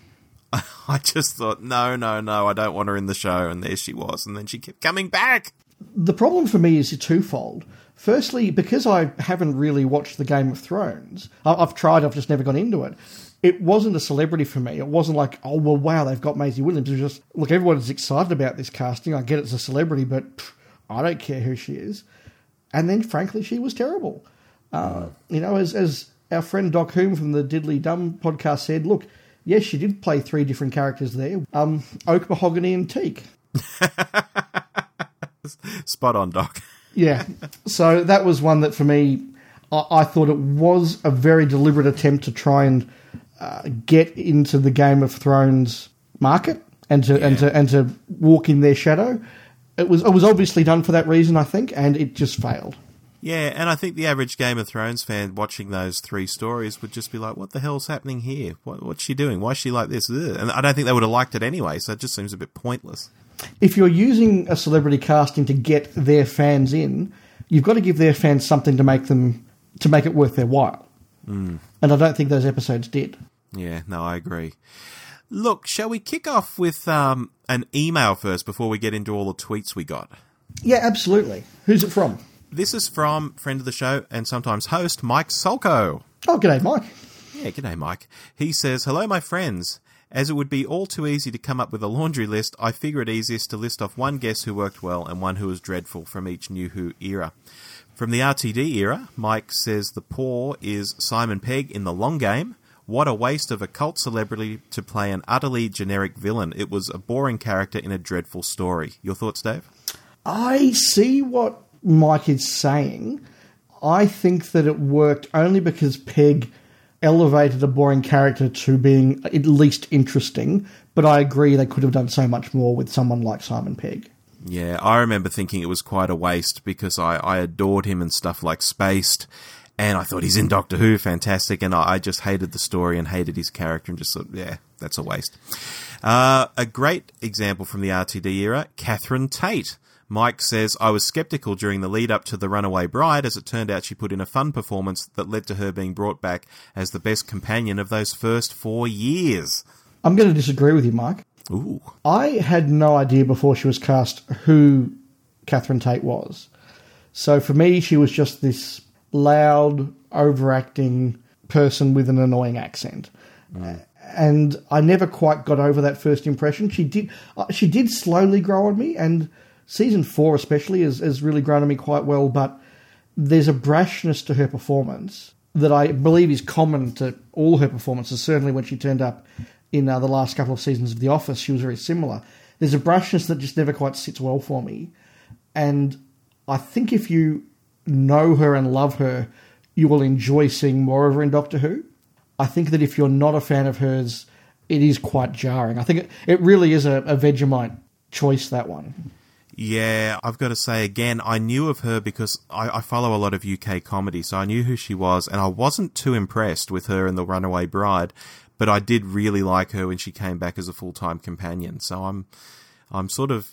(laughs) I just thought, no, no, no, I don't want her in the show, and there she was, and then she kept coming back. The problem for me is twofold. Firstly, because I haven't really watched the Game of Thrones, I've tried, I've just never got into it. It wasn't a celebrity for me. It wasn't like, oh, well, wow, they've got Maisie Williams. It was just, look, everyone's excited about this casting. I get it's a celebrity, but pff, I don't care who she is. And then, frankly, she was terrible. Uh, you know, as, as our friend Doc Hume from the Diddly Dumb podcast said, look, yes, she did play three different characters there um, Oak, Mahogany, and Teak. (laughs) Spot on, Doc. Yeah. So that was one that for me, I, I thought it was a very deliberate attempt to try and uh, get into the Game of Thrones market and to and to and to walk in their shadow. It was it was obviously done for that reason, I think, and it just failed. Yeah, and I think the average Game of Thrones fan watching those three stories would just be like, "What the hell's happening here? What, what's she doing? Why is she like this?" Ugh. And I don't think they would have liked it anyway. So it just seems a bit pointless. If you're using a celebrity casting to get their fans in, you've got to give their fans something to make them to make it worth their while. Mm. And I don't think those episodes did. Yeah, no, I agree. Look, shall we kick off with um, an email first before we get into all the tweets we got? Yeah, absolutely. Who's it from? This is from friend of the show and sometimes host Mike Solko. Oh, g'day, Mike. Yeah, g'day, Mike. He says, Hello, my friends. As it would be all too easy to come up with a laundry list, I figure it easiest to list off one guest who worked well and one who was dreadful from each New Who era. From the RTD era, Mike says the poor is Simon Pegg in The Long Game. What a waste of a cult celebrity to play an utterly generic villain. It was a boring character in a dreadful story. Your thoughts, Dave? I see what Mike is saying. I think that it worked only because Pegg elevated a boring character to being at least interesting, but I agree they could have done so much more with someone like Simon Pegg. Yeah, I remember thinking it was quite a waste because I, I adored him and stuff like Spaced, and I thought he's in Doctor Who, fantastic, and I, I just hated the story and hated his character and just thought, yeah, that's a waste. Uh, a great example from the RTD era, Catherine Tate. Mike says, I was skeptical during the lead up to The Runaway Bride, as it turned out she put in a fun performance that led to her being brought back as the best companion of those first four years. I'm going to disagree with you, Mike. Ooh. I had no idea before she was cast who Catherine Tate was. So for me, she was just this loud, overacting person with an annoying accent. And I never quite got over that first impression. She did, uh, she did slowly grow on me, and season four especially has, has really grown on me quite well. But there's a brashness to her performance that I believe is common to all her performances. Certainly when she turned up in uh, the last couple of seasons of The Office, she was very similar. There's a brashness that just never quite sits well for me, and I think if you know her and love her, you will enjoy seeing more of her in Doctor Who. I think that if you're not a fan of hers, it is quite jarring. I think it, it really is a, a Vegemite choice, that one. Yeah, I've got to say again, I knew of her because I, I, follow a lot of UK comedy, so I knew who she was, and I wasn't too impressed with her in The Runaway Bride, but I did really like her when she came back as a full time companion. So I'm I'm sort of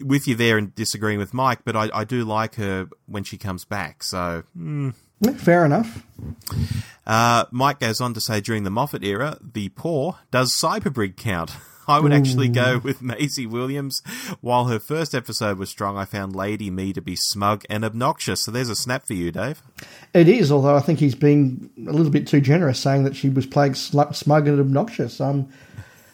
with you there and disagreeing with Mike, but I, I do like her when she comes back. So. Mm. Fair enough. Uh, Mike goes on to say during the Moffat era, the poor does Cyberbrig count? (laughs) I would actually go with Maisie Williams. While her first episode was strong, I found Lady Me to be smug and obnoxious. So there's a snap for you, Dave. It is, although I think he's being a little bit too generous, saying that she was playing smug and obnoxious. Um,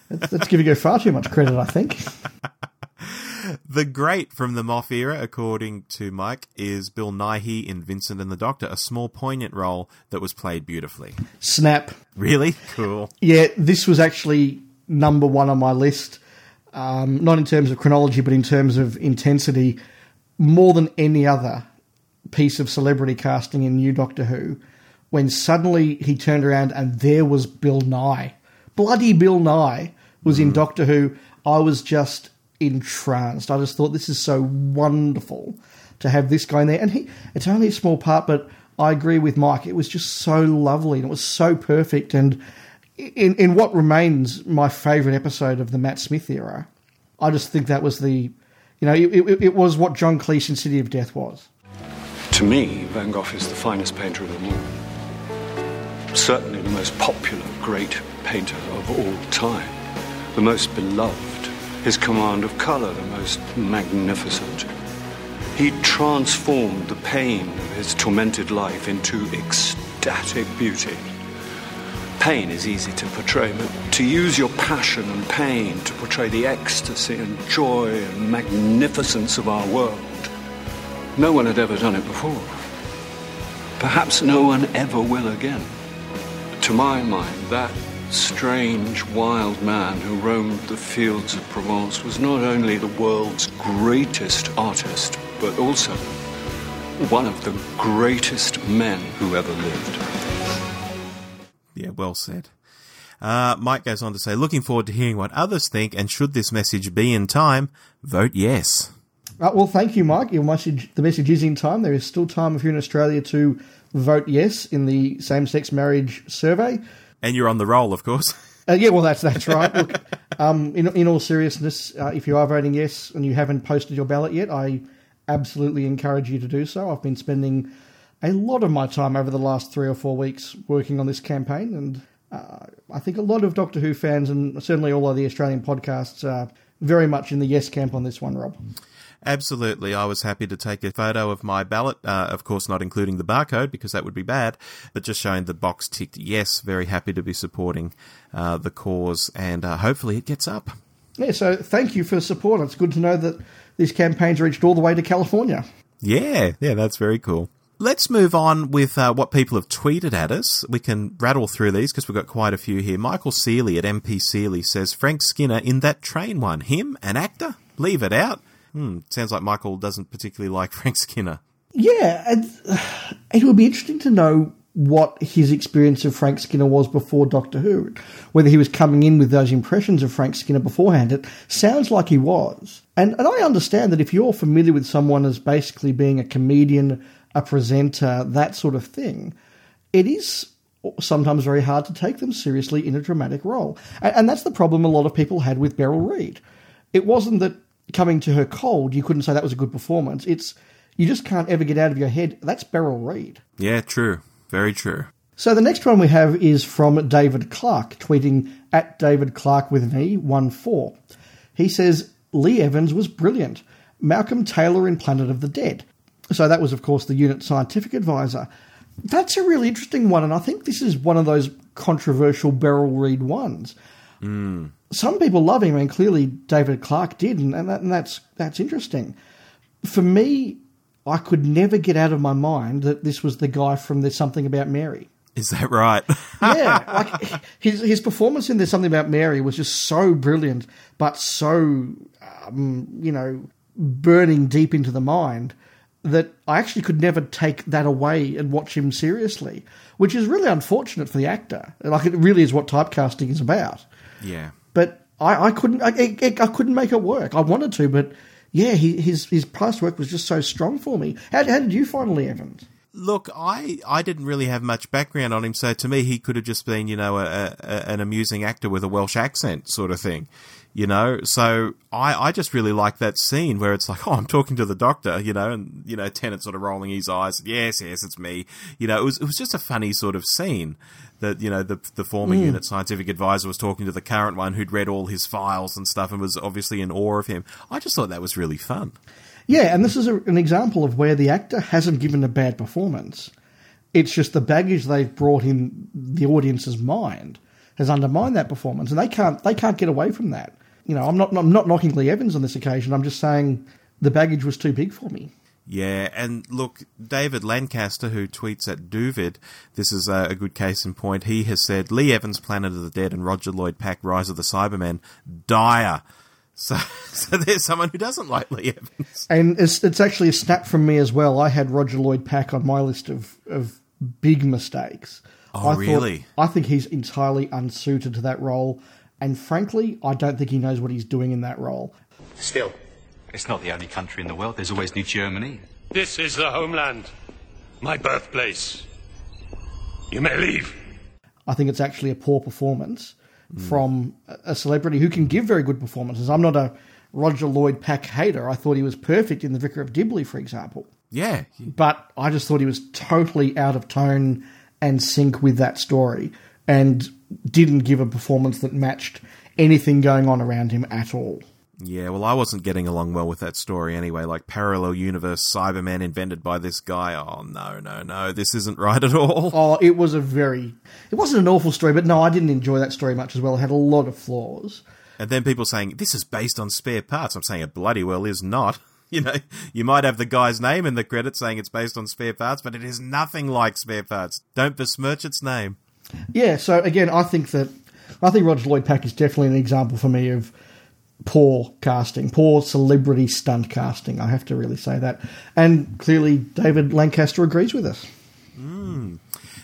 that's, that's giving her far too much credit, I think. (laughs) the great from the Moff era, according to Mike, is Bill Nighy in Vincent and the Doctor, a small, poignant role that was played beautifully. Snap. Really? Cool. Yeah, this was actually number one on my list, um, not in terms of chronology, but in terms of intensity, more than any other piece of celebrity casting in New Doctor Who. When suddenly he turned around and there was Bill Nighy. bloody Bill Nighy was in mm. Doctor Who. I was just entranced. I just thought this is so wonderful to have this guy in there. And he, it's only a small part, but I agree with Mike. It was just so lovely and it was so perfect. And in in what remains my favourite episode of the Matt Smith era, I just think that was the, you know, it, it, it was what John Cleese in City of Death was. To me, Van Gogh is the finest painter of them all. Certainly the most popular great painter of all time, the most beloved, his command of colour the most magnificent. He transformed the pain of his tormented life into ecstatic beauty Pain is easy to portray, but to use your passion and pain to portray the ecstasy and joy and magnificence of our world, no one had ever done it before. Perhaps no one ever will again. To my mind, that strange, wild man who roamed the fields of Provence was not only the world's greatest artist, but also one of the greatest men who ever lived. Well said. Uh, Mike goes on to say, looking forward to hearing what others think, and should this message be in time, vote yes. Uh, well, thank you, Mike. Your message, the message is in time. There is still time if you're in Australia to vote yes in the same-sex marriage survey. And you're on the roll, of course. (laughs) Uh, yeah, well, that's that's right. Look, um, in in all seriousness, uh, if you are voting yes and you haven't posted your ballot yet, I absolutely encourage you to do so. I've been spending a lot of my time over the last three or four weeks working on this campaign, and uh, I think a lot of Doctor Who fans, and certainly all of the Australian podcasts, are very much in the yes camp on this one, Rob. Absolutely. I was happy to take a photo of my ballot, uh, of course, not including the barcode because that would be bad, but just showing the box ticked yes. Very happy to be supporting uh, the cause, and uh, hopefully it gets up. Yeah, so thank you for support. It's good to know that this campaign's reached all the way to California. Yeah, yeah, that's very cool. Let's move on with uh, what people have tweeted at us. We can rattle through these because we've got quite a few here. Michael Seeley at MP Seeley says Frank Skinner in that train one. Him, an actor? Leave it out. Hmm, sounds like Michael doesn't particularly like (laughs) Frank Skinner. Yeah, (sighs) it would be interesting to know what his experience of Frank Skinner was before Doctor Who. Whether he was coming in with those impressions of Frank Skinner beforehand. It sounds like he was. And, and I understand that if you're familiar with someone as basically being a comedian a presenter, that sort of thing, it is sometimes very hard to take them seriously in a dramatic role. And, and that's the problem a lot of people had with Beryl Reid. It wasn't that coming to her cold, you couldn't say that was a good performance. It's you just can't ever get out of your head. That's Beryl Reid. Yeah, true. Very true. So the next one we have is from David Clark, tweeting at David Clark with me, 1 4. He says, Lee Evans was brilliant. Malcolm Taylor in Planet of the Dead. So that was, of course, the unit scientific advisor. That's a really interesting one, and I think this is one of those controversial Beryl Reid ones. Mm. Some people love him, and clearly David Clark did, and, that, and that's that's interesting. For me, I could never get out of my mind that this was the guy from There's Something About Mary. Is that right? yeah, (laughs) like his his performance in There's Something About Mary was just so brilliant, but so um, you know burning deep into the mind that I actually could never take that away and watch him seriously, which is really unfortunate for the actor. Like it really is what typecasting is about. Yeah. But I, I couldn't, I, I, I couldn't make it work. I wanted to, but yeah, he, his his past work was just so strong for me. How, how did you find Lee Evans? Look, I, I didn't really have much background on him, so to me, he could have just been, you know, a, a, an amusing actor with a Welsh accent sort of thing, you know. So I, I just really like that scene where it's like, oh, I'm talking to the doctor, you know, and you know, Tennant sort of rolling his eyes, yes, yes, it's me, you know. It was it was just a funny sort of scene that you know the the former Mm. unit scientific advisor was talking to the current one who'd read all his files and stuff and was obviously in awe of him. I just thought that was really fun. Yeah, and this is a, an example of where the actor hasn't given a bad performance. It's just the baggage they've brought in the audience's mind has undermined that performance, and they can't they can't get away from that. You know, I'm not I'm not knocking Lee Evans on this occasion. I'm just saying the baggage was too big for me. Yeah, and look, David Lancaster, who tweets at Duvid, this is a, good case in point. He has said Lee Evans' Planet of the Dead and Roger Lloyd Pack Rise of the Cybermen dire. (laughs) So, so there's someone who doesn't like Lee Evans. And it's it's actually a snap from me as well. I had Roger Lloyd Pack on my list of of big mistakes. Oh, I thought- really? I think he's entirely unsuited to that role, and frankly, I don't think he knows what he's doing in that role. Still, it's not the only country in the world. There's always New Germany. This is the homeland, my birthplace. You may leave. I think it's actually a poor performance from a- a celebrity who can give very good performances. I'm not a Roger Lloyd Pack hater. I thought he was perfect in The Vicar of Dibley, for example. Yeah. But I just thought he was totally out of tone and sync with that story and didn't give a performance that matched anything going on around him at all. Yeah, well, I wasn't getting along well with that story anyway. Like parallel universe Cyberman invented by this guy. Oh no, no, no, this isn't right at all. (laughs) Oh, it was a very. It wasn't an awful story, but no, I didn't enjoy that story much as well. It had a lot of flaws. And then people saying this is based on spare parts. I'm saying it bloody well is not. (laughs) You know, you might have the guy's name in the credits saying it's based on spare parts, but it is nothing like spare parts. Don't besmirch its name. Yeah, so again, I think that I think Roger Lloyd Pack is definitely an example for me of poor casting, poor celebrity stunt casting. I have to really say that, and clearly David Lancaster agrees with us. Mm.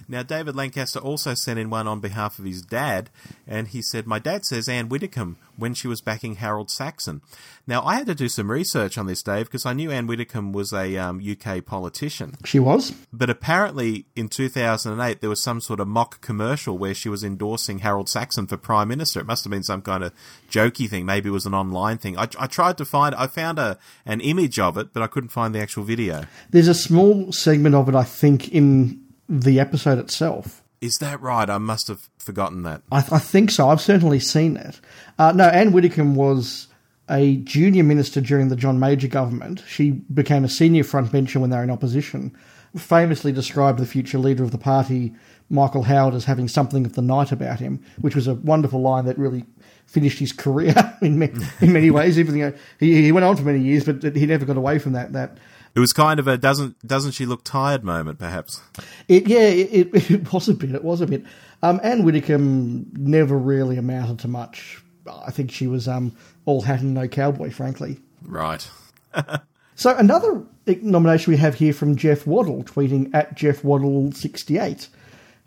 Now, David Lancaster also sent in one on behalf of his dad, and he said, My dad says Anne Widdecombe when she was backing Harold Saxon. Now, I had to do some research on this, Dave, because I knew Anne Widdecombe was a um, UK politician. She was. But apparently, in 2008, there was some sort of mock commercial where she was endorsing Harold Saxon for Prime Minister. It must have been some kind of jokey thing. Maybe it was an online thing. I, I tried to find, I found a an image of it, but I couldn't find the actual video. There's a small segment of it, I think, in the episode itself. Is that right? I must have forgotten that. I, I think so. I've certainly seen it. Uh, no, Anne Widdecombe was a junior minister during the John Major government. She became a senior frontbencher when they were in opposition. Famously described the future leader of the party, Michael Howard, as having something of the night about him, which was a wonderful line that really finished his career (laughs) in, ma- in many ways. Even though he, he went on for many years, but he never got away from that. That It was kind of a doesn't doesn't she look tired moment, perhaps. It yeah, it, it, (laughs) it was a bit. It was a bit. Um, Anne Widdecombe never really amounted to much. I think she was um, all hat and no cowboy, frankly. Right. (laughs) So another nomination we have here from Jeff Waddle, tweeting at Jeff Waddle sixty eight.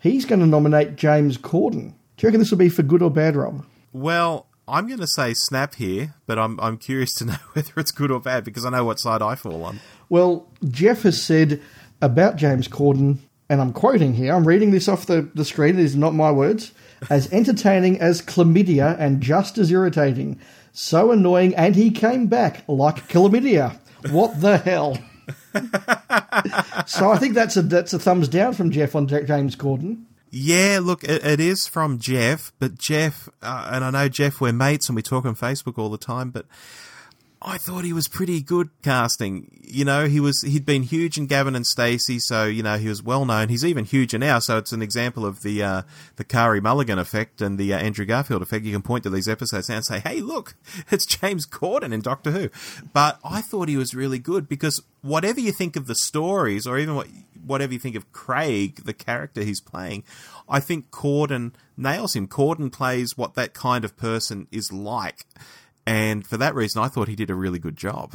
He's going to nominate James Corden. Do you reckon this will be for good or bad, Rob? Well, I'm going to say snap here, but I'm I'm curious to (laughs) know whether it's good or bad because I know what side I fall on. Well, Jeff has said about James Corden, and I'm quoting here, I'm reading this off the, the screen, these are not my words, as entertaining as chlamydia and just as irritating. So annoying, and he came back like chlamydia. What the hell? so I think that's a that's a thumbs down from Jeff on James Corden. Yeah, look, it, it is from Jeff, but Jeff, uh, and I know Jeff, we're mates and we talk on Facebook all the time, but I thought he was pretty good casting. You know, he was he'd been huge in Gavin and Stacey, so you know he was well known. He's even huger now, so it's an example of the uh, the Carey Mulligan effect and the uh, Andrew Garfield effect. You can point to these episodes and say, "Hey, look, (laughs) it's James Corden in Doctor Who." But I thought he was really good because whatever you think of the stories, or even what whatever you think of Craig, the character he's playing, I think Corden nails him. Corden plays what that kind of person is like. And for that reason, I thought he did a really good job.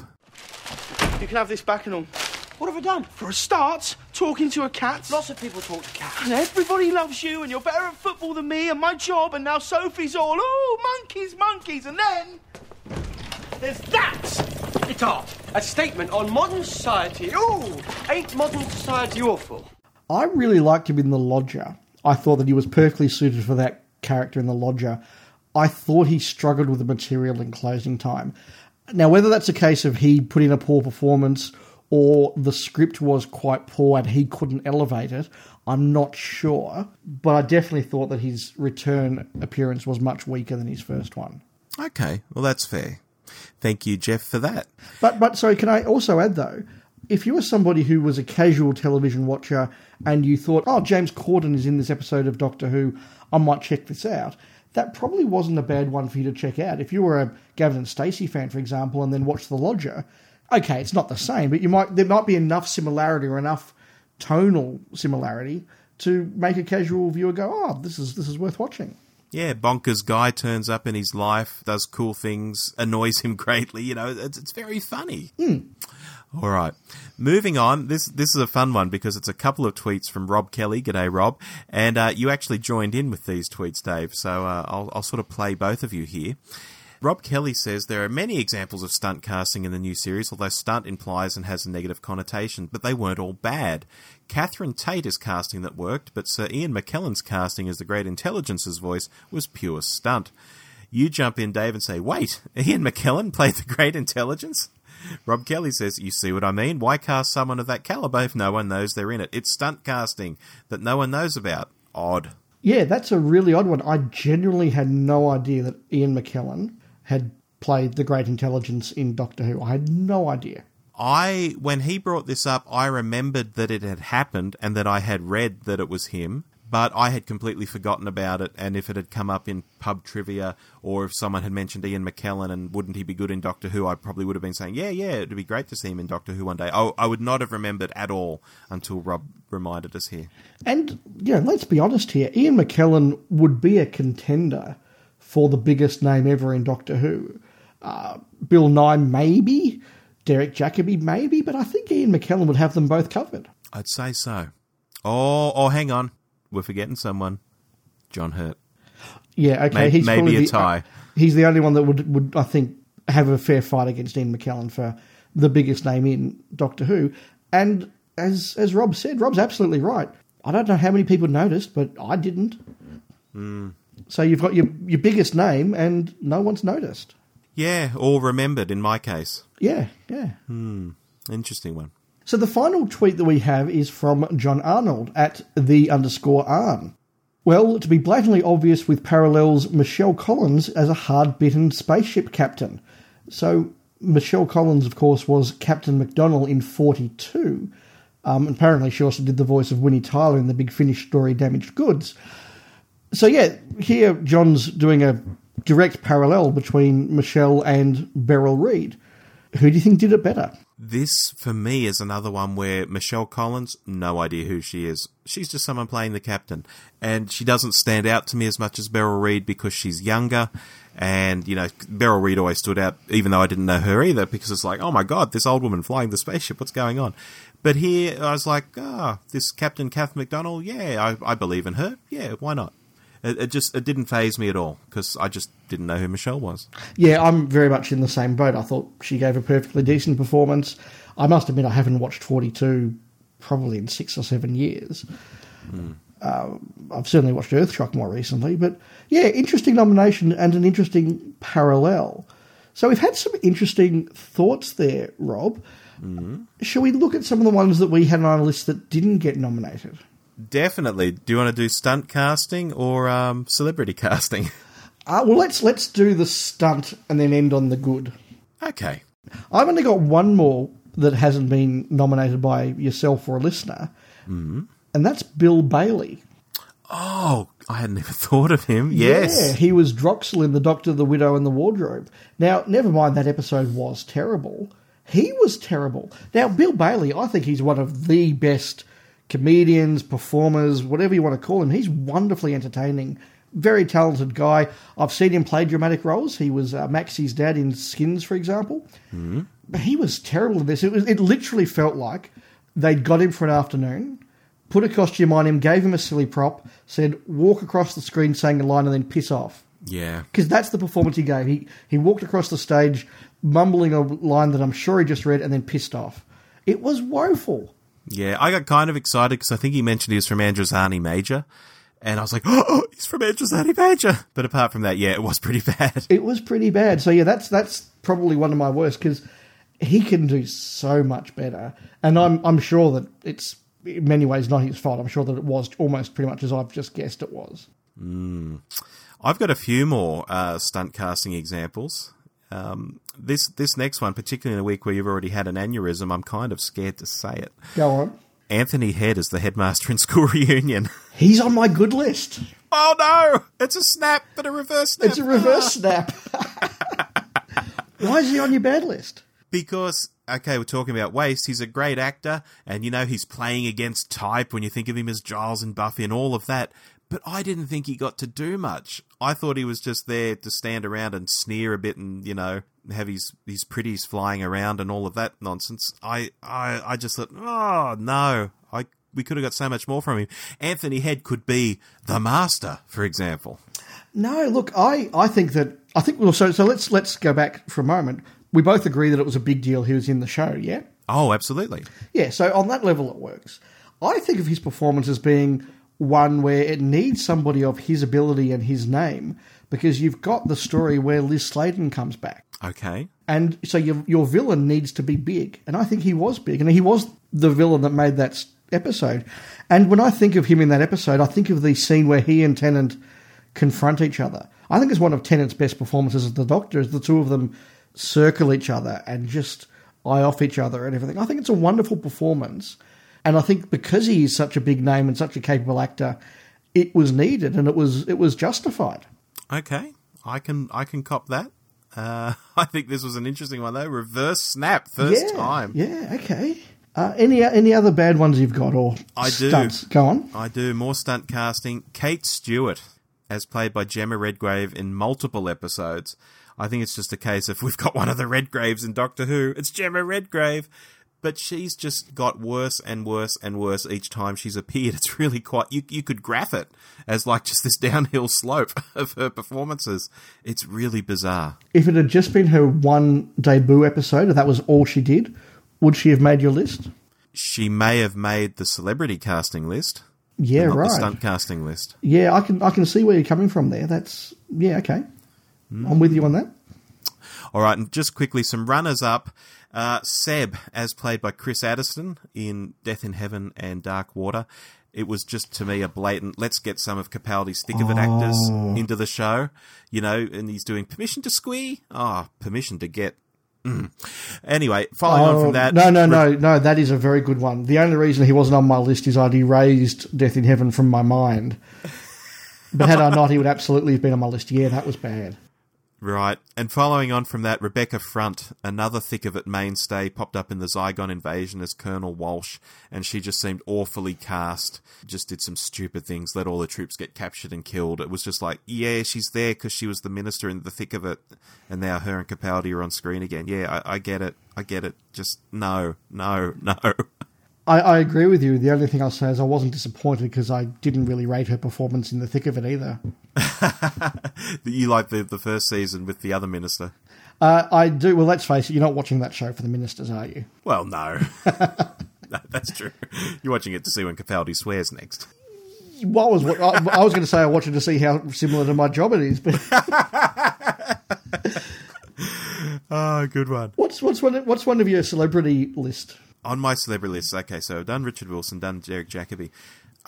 You can have this back and all. What have I done? For a start, talking to a cat. Lots of people talk to cats. And everybody loves you, and you're better at football than me, and my job, and now Sophie's all, oh, monkeys, monkeys, and then there's that guitar. A statement on modern society. Ooh, ain't modern society awful? I really liked him in The Lodger. I thought that he was perfectly suited for that character in The Lodger. I thought he struggled with the material in closing time. Now, whether that's a case of he put in a poor performance or the script was quite poor and he couldn't elevate it, I'm not sure. But I definitely thought that his return appearance was much weaker than his first one. Okay, well, that's fair. Thank you, Jeff, for that. But but sorry, can I also add though, if you were somebody who was a casual television watcher and you thought, oh, James Corden is in this episode of Doctor Who, I might check this out. That probably wasn't a bad one for you to check out. If you were a Gavin and Stacey fan, for example, and then watched The Lodger, okay, it's not the same, but you might there might be enough similarity or enough tonal similarity to make a casual viewer go, oh, this is this is worth watching. Yeah, bonkers guy turns up in his life, does cool things, annoys him (laughs) greatly. You know, it's, it's very funny. Mm. All right, moving on. This this is a fun one because it's a couple of tweets from Rob Kelly. G'day, Rob. And uh, you actually joined in with these tweets, Dave. So uh, I'll, I'll sort of play both of you here. Rob Kelly says there are many examples of stunt casting in the new series, although stunt implies and has a negative connotation, but they weren't all bad. Catherine Tate is casting that worked, but Sir Ian McKellen's casting as the Great Intelligence's voice was pure stunt. You jump in, Dave, and say, Wait, Ian McKellen played the Great Intelligence? Rob Kelly says, You see what I mean? Why cast someone of that caliber if no one knows they're in it? It's stunt casting that no one knows about. Odd. Yeah, that's a really odd one. I genuinely had no idea that Ian McKellen had played the Great Intelligence in Doctor Who. I had no idea. I, when he brought this up, I remembered that it had happened and that I had read that it was him, but I had completely forgotten about it. And if it had come up in pub trivia or if someone had mentioned Ian McKellen and wouldn't he be good in Doctor Who, I probably would have been saying, yeah, yeah, it'd be great to see him in Doctor Who one day. I, I would not have remembered at all until Rob reminded us here. And, you know, let's be honest here Ian McKellen would be a contender for the biggest name ever in Doctor Who. Uh, Bill Nighy, maybe. Derek Jacobi, maybe. But I think Ian McKellen would have them both covered. I'd say so. Oh, oh, hang on. We're forgetting someone. John Hurt. Yeah, okay. Maybe, he's maybe a the, tie. Uh, he's the only one that would, would, I think, have a fair fight against Ian McKellen for the biggest name in Doctor Who. And as as Rob said, Rob's absolutely right. I don't know how many people noticed, but I didn't. Mm. So you've got your your biggest name, and no one's noticed. Yeah, or remembered in my case. Yeah, yeah. Hmm. Interesting one. So the final tweet that we have is from John Arnold at the underscore Arn. Well, to be blatantly obvious with parallels, Michelle Collins as a hard bitten spaceship captain. So Michelle Collins, of course, was Captain McDonnell in 42. Um, apparently, she also did the voice of Winnie Tyler in the Big Finish story Damaged Goods. So, yeah, here John's doing a direct parallel between Michelle and Beryl Reid. Who do you think did it better? This, for me, is another one where Michelle Collins, no idea who she is. She's just someone playing the captain. And she doesn't stand out to me as much as Beryl Reid because she's younger. And, you know, Beryl Reid always stood out, even though I didn't know her either, because it's like, oh my god, this old woman flying the spaceship, what's going on? But here, I was like, ah, oh, this Captain Kath McDonnell, yeah, I, I believe in her. Yeah, why not? It, it just it didn't faze me at all because I just didn't know who Michelle was. Yeah, I'm very much in the same boat. I thought she gave a perfectly decent performance. I must admit, I haven't watched 42 probably in six or seven years. Mm. Uh, I've certainly watched Earthshock more recently, but yeah, interesting nomination and an interesting parallel. So we've had some interesting thoughts there, Rob. Mm-hmm. Shall we look at some of the ones that we had on our list that didn't get nominated? Definitely. Do you want to do stunt casting or um, celebrity (laughs) casting? Uh, well, let's let's do the stunt and then end on the good. Okay. I've only got one more that hasn't been nominated by yourself or a listener, mm-hmm. and that's Bill Bailey. Oh, I hadn't even (laughs) thought of him. Yes. Yeah, he was Droxil in The Doctor, the Widow, and the Wardrobe. Now, never mind that episode was terrible. He was terrible. Now, Bill Bailey, I think he's one of the best comedians, performers, whatever you want to call him. He's wonderfully entertaining, very talented guy. I've seen him play dramatic roles. He was uh, Maxie's dad in Skins, for example. Mm-hmm. But he was terrible in this. It was. It literally felt like they'd got him for an afternoon, put a costume on him, gave him a silly prop, said walk across the screen saying a line and then piss off. Yeah. Because that's the performance he gave. He he walked across the stage, mumbling a line that I'm sure he just read, and then pissed off. It was woeful. Yeah, I got kind of excited because I think he mentioned he was from Androzani Major. And I was like, (gasps) oh, he's from Androzani Major. But apart from that, yeah, it was pretty (laughs) bad. It was pretty bad. So yeah, that's that's probably one of my worst because he can do so much better, and I'm I'm sure that it's in many ways not his fault. I'm sure that it was almost pretty much as I've just guessed it was. Mm. I've got a few more uh, stunt casting examples. Um, this this next one, particularly in a week where you've already had an aneurysm, I'm kind of scared to say it. Go on. Anthony Head is the headmaster in School (laughs) Reunion. He's on my good list. Oh no! It's a snap, but a reverse snap. It's a reverse (laughs) snap. Why is he on your bad list? Because okay, we're talking about waste. He's a great actor, and you know he's playing against type when you think of him as Giles and Buffy and all of that. But I didn't think he got to do much. I thought he was just there to stand around and sneer a bit, and you know have his his pretties flying around and all of that nonsense. I I I just thought, oh no, I we could have got so much more from him. Anthony Head could be the master, for example. No, look, I, I think that I think well, so so let's let's go back for a moment. We both agree that it was a big deal he was in the show, yeah? Oh, absolutely. Yeah, so on that level it works. I think of his performance as being one where it needs somebody of his ability and his name because you've got the story where Liz Sladen comes back. Okay. And so your your villain needs to be big, and I think he was big, and he was the villain that made that episode. And when I think of him in that episode, I think of the scene where he and Tennant confront each other. I think it's one of Tennant's best performances as the Doctor. Is the two of them circle each other and just eye off each other and everything. I think it's a wonderful performance, and I think because he is such a big name and such a capable actor, it was needed and it was it was justified. Okay, I can I can cop that. Uh, (laughs) I think this was an interesting one though. Reverse snap, first yeah, time. Yeah, okay. Uh, any any other bad ones you've got or I do. stunts? Go on. I do more stunt casting. Kate Stewart, as played by Gemma Redgrave in multiple episodes. I think it's just a case of we've got one of the Redgraves in Doctor Who. It's Gemma Redgrave. But she's just got worse and worse and worse each time she's appeared. (laughs) It's really quite you you could graph it as like just this (laughs) downhill slope of her performances. It's really bizarre. If it had just been her one debut episode, and that was all she did, would she have made your list? She may have made the celebrity casting list. Yeah, not right. The stunt casting list. Yeah, I can I can see where you're coming from there. That's yeah, okay. I'm with you on that. All right, and just quickly, some runners up. Uh, Seb, as played by Chris Addison in Death in Heaven and Dark Water. It was just to me a blatant. Let's get some of Capaldi's thick of it actors Oh. into the show, you know. And he's doing permission to squee. Ah, permission to get. Mm. Anyway, following on Oh, from that, no, no, no, no. That is a very good one. The only reason he wasn't on my list is I'd erased Death in Heaven from my mind. But had I not, he would absolutely have been on my list. Yeah, that was bad. Right. And following on from that, Rebecca Front, another thick of it mainstay, popped up in the Zygon invasion as Colonel Walsh, and she just seemed awfully cast. Just did some stupid things, let all the troops get captured and killed. It was just like, yeah, she's there because she was the minister in the thick of it, and now her and Capaldi are on screen again. Yeah, I, I get it. I get it. Just no, no, (laughs) no. I, I agree with you. The only thing I'll say is I wasn't disappointed because I didn't really rate her performance in the thick of it either. (laughs) you like the, the first season with the other minister. Uh, I do. Well, let's face it. You're not watching that show for the ministers, are you? Well, no. (laughs) no that's true. You're watching it to see when Capaldi swears next. What was I, I was going to say? I watched it to see how similar to my job it is, but Oh, (laughs) good one. what's what's one what's one of your celebrity list? On my celebrity list, okay, so I've done Richard Wilson, done Derek Jacobi.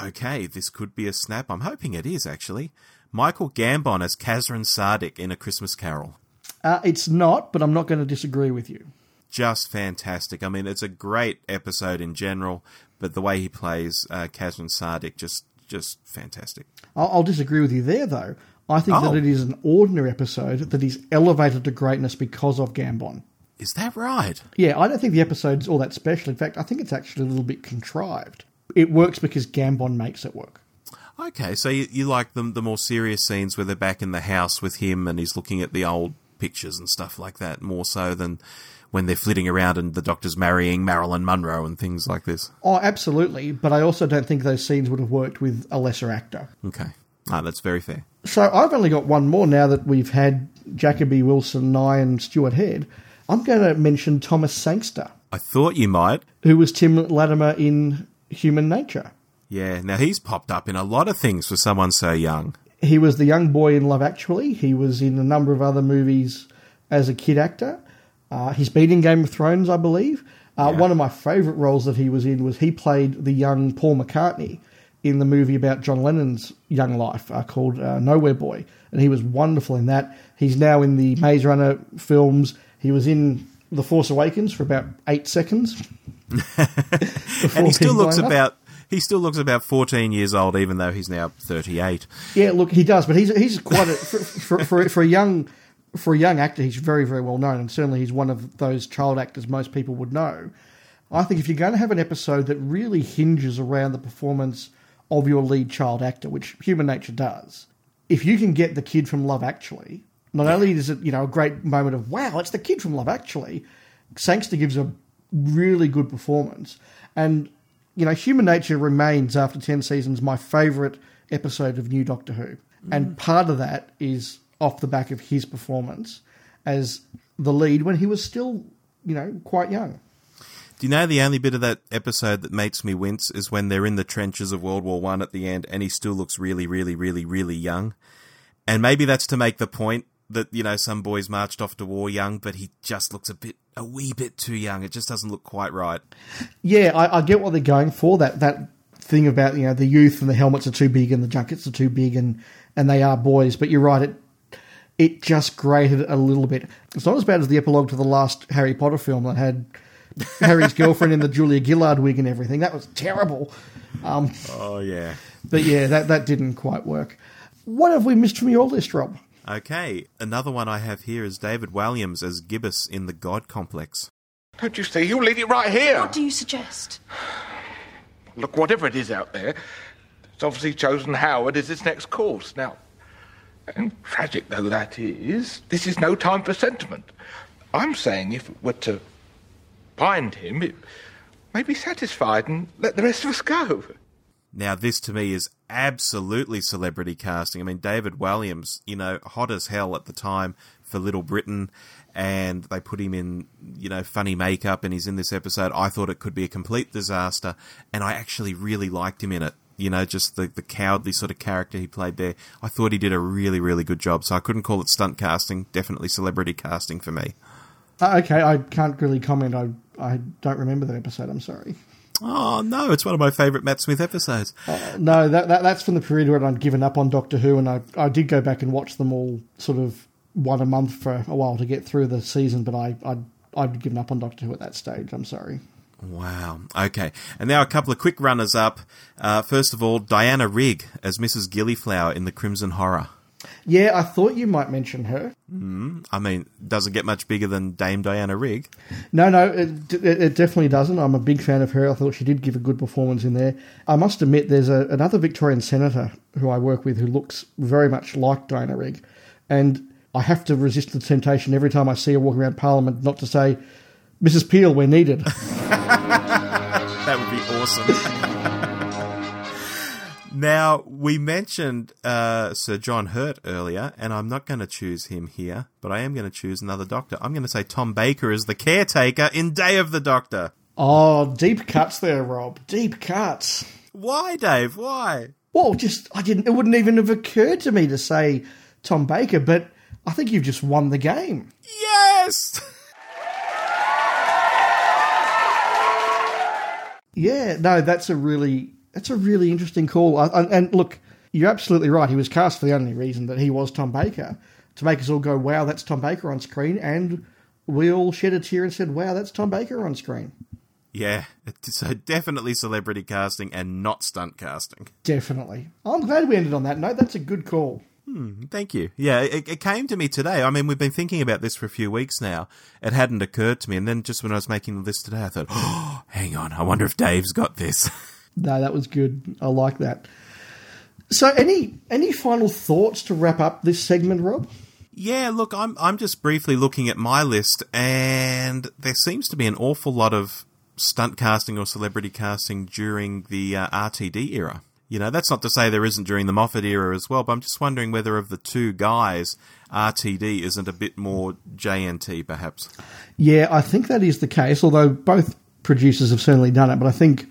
Okay, this could be a snap. I'm hoping it is, actually. Michael Gambon as Kazran Sardik in A Christmas Carol. Uh, it's not, but I'm not going to disagree with you. Just fantastic. I mean, it's a great episode in general, but the way he plays uh, Kazran Sardik, just, just fantastic. I'll, I'll disagree with you there, though. I think Oh. that it is an ordinary episode that is elevated to greatness because of Gambon. Is that right? Yeah, I don't think the episode's all that special. In fact, I think it's actually a little bit contrived. It works because Gambon makes it work. Okay, so you, you like the, the more serious scenes where they're back in the house with him and he's looking at the old pictures and stuff like that more so than when they're flitting around and the Doctor's marrying Marilyn Monroe and things like this. Oh, absolutely. But I also don't think those scenes would have worked with a lesser actor. Okay. Ah, that's very fair. So I've only got one more now that we've had Jacobi Wilson, Nighy, and Stuart Head. I'm going to mention Thomas Sangster, I thought you might. who was Tim Latimer in Human Nature. Yeah, now he's popped up in a lot of things for someone so young. He was the young boy in Love Actually. He was in a number of other movies as a kid actor. Uh, he's been in Game of Thrones, I believe. Uh, One of my favourite roles that he was in was he played the young Paul McCartney in the movie about John Lennon's young life uh, called uh, Nowhere Boy, and he was wonderful in that. He's now in the Maze Runner films. He was in The Force Awakens for about eight seconds. (laughs) and he still looks blown up. about he still looks about 14 years old even though he's now 38. Yeah, look, he does, but he's he's quite a, for, for, for for a young for a young actor. He's very very well known, and certainly he's one of those child actors most people would know. I think if you're going to have an episode that really hinges around the performance of your lead child actor, which Human Nature does, if you can get the kid from Love Actually, not only is it you know a great moment of wow, it's the kid from Love Actually. Sangster gives a really good performance, and you know Human Nature remains after ten seasons my favourite episode of New Doctor Who, and mm. part of that is off the back of his performance as the lead when he was still you know quite young. Do you know the only bit of that episode that makes me wince is when they're in the trenches of World War One at the end, and he still looks really, really, really, really young. And maybe that's to make the point that you know some boys marched off to war young, but he just looks a bit, a wee bit too young. It just doesn't look quite right. Yeah, I, I get what they're going for. That that thing about you know the youth and the helmets are too big and the junkets are too big and and they are boys. But you're right. It it just grated a little bit. It's not as bad as the epilogue to the last Harry Potter film that had Harry's girlfriend in the Julia Gillard wig and everything. That was terrible. Um, Oh yeah. but yeah, that that didn't quite work. What have we missed from your list, Rob? Okay, another one I have here is David Walliams as Gibbis in The God Complex. Don't you see? You'll lead it right here. What do you suggest? Look, whatever it is out there, it's obviously chosen Howard as its next course. Now, and tragic though that is, this is no time for sentiment. I'm saying if it were to find him, it may be satisfied and let the rest of us go. Now, this to me is absolutely celebrity casting. I mean, David Walliams, you know, hot as hell at the time for Little Britain, and they put him in, you know, funny makeup, and he's in this episode. I thought it could be a complete disaster, and I actually really liked him in it. You know, just the, the cowardly sort of character he played there. I thought he did a really, really good job. So I couldn't call it stunt casting, definitely celebrity casting for me. Uh, okay, I can't really comment. I I don't remember that episode. I'm sorry. Oh, no, it's one of my favourite Matt Smith episodes. No, that, that that's from the period when I'd given up on Doctor Who, and I I did go back and watch them all sort of one a month for a while to get through the season, but I I'd, I'd given up on Doctor Who at that stage. I'm sorry. Wow. Okay. And now a couple of quick runners up. Uh, first of all, Diana Rigg as Mrs. Gillyflower in The Crimson Horror. Yeah, I thought you might mention her. Mm, I mean, doesn't get much bigger than Dame Diana Rigg. No, no, it, it, it definitely doesn't. I'm a big fan of her. I thought she did give a good performance in there. I must admit, there's a, another Victorian senator who I work with who looks very much like Diana Rigg, and I have to resist the temptation every time I see her walking around Parliament not to say, "Mrs. Peel, we're needed." (laughs) that would be awesome. (laughs) now, we mentioned uh, Sir John Hurt earlier, and I'm not going to choose him here, but I am going to choose another doctor. I'm going to say Tom Baker is the caretaker in Day of the Doctor. oh, deep cuts there, Rob. Deep cuts. Why, Dave? Why? Well, just I didn't. It wouldn't even have occurred to me to say Tom Baker, but I think you've just won the game. Yes! Yeah, no, that's a really that's a really interesting call. I, and look, you're absolutely right. He was cast for the only reason that he was Tom Baker to make us all go, "Wow, that's Tom Baker on screen," and we all shed a tear and said, "Wow, that's Tom Baker on screen." Yeah, (laughs) so definitely celebrity casting and not stunt casting. Definitely. I'm glad we ended on that note. That's a good call. Hmm, thank you. Yeah, it, it came to me today. I mean, we've been thinking about this for a few weeks now. It hadn't occurred to me, and then just when I was making the list today, I thought, "Oh, (gasps) hang on, I wonder if Dave's got this." (laughs) No, that was good. I like that. So, any any final thoughts to wrap up this segment, Rob? Yeah, look, I'm I'm just briefly looking at my list, and there seems to be an awful lot of stunt casting or celebrity casting during the uh, RTD era. You know, that's not to say there isn't during the Moffat era as well, but I'm just wondering whether of the two guys, RTD isn't a bit more JNT, perhaps. Yeah, I think that is the case, although both producers have certainly done it, but I think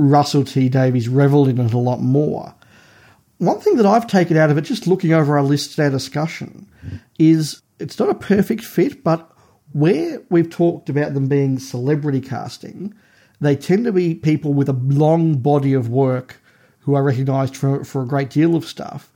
Russell T Davies revelled in it a lot more. One thing that I've taken out of it, just looking over our list and our discussion, is it's not a perfect fit, but where we've talked about them being celebrity casting, they tend to be people with a long body of work who are recognised for, for a great deal of stuff.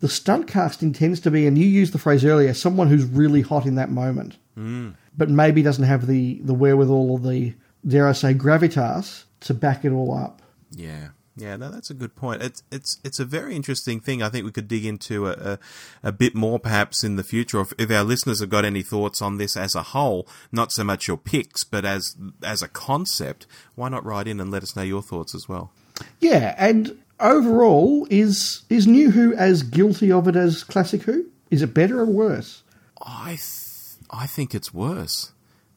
The stunt casting tends to be, and you used the phrase earlier, someone who's really hot in that moment, Mm. but maybe doesn't have the, the wherewithal or the, dare I say, gravitas to back it all up. Yeah. Yeah, no, that's a good point. It's it's it's a very interesting thing. I think we could dig into a, a, a bit more perhaps in the future. If, if our listeners have got any thoughts on this as a whole, not so much your picks, but as as a concept, why not write in and let us know your thoughts as well? Yeah, and overall, is is New Who as guilty of it as Classic Who? Is it better or worse? I th- I think it's worse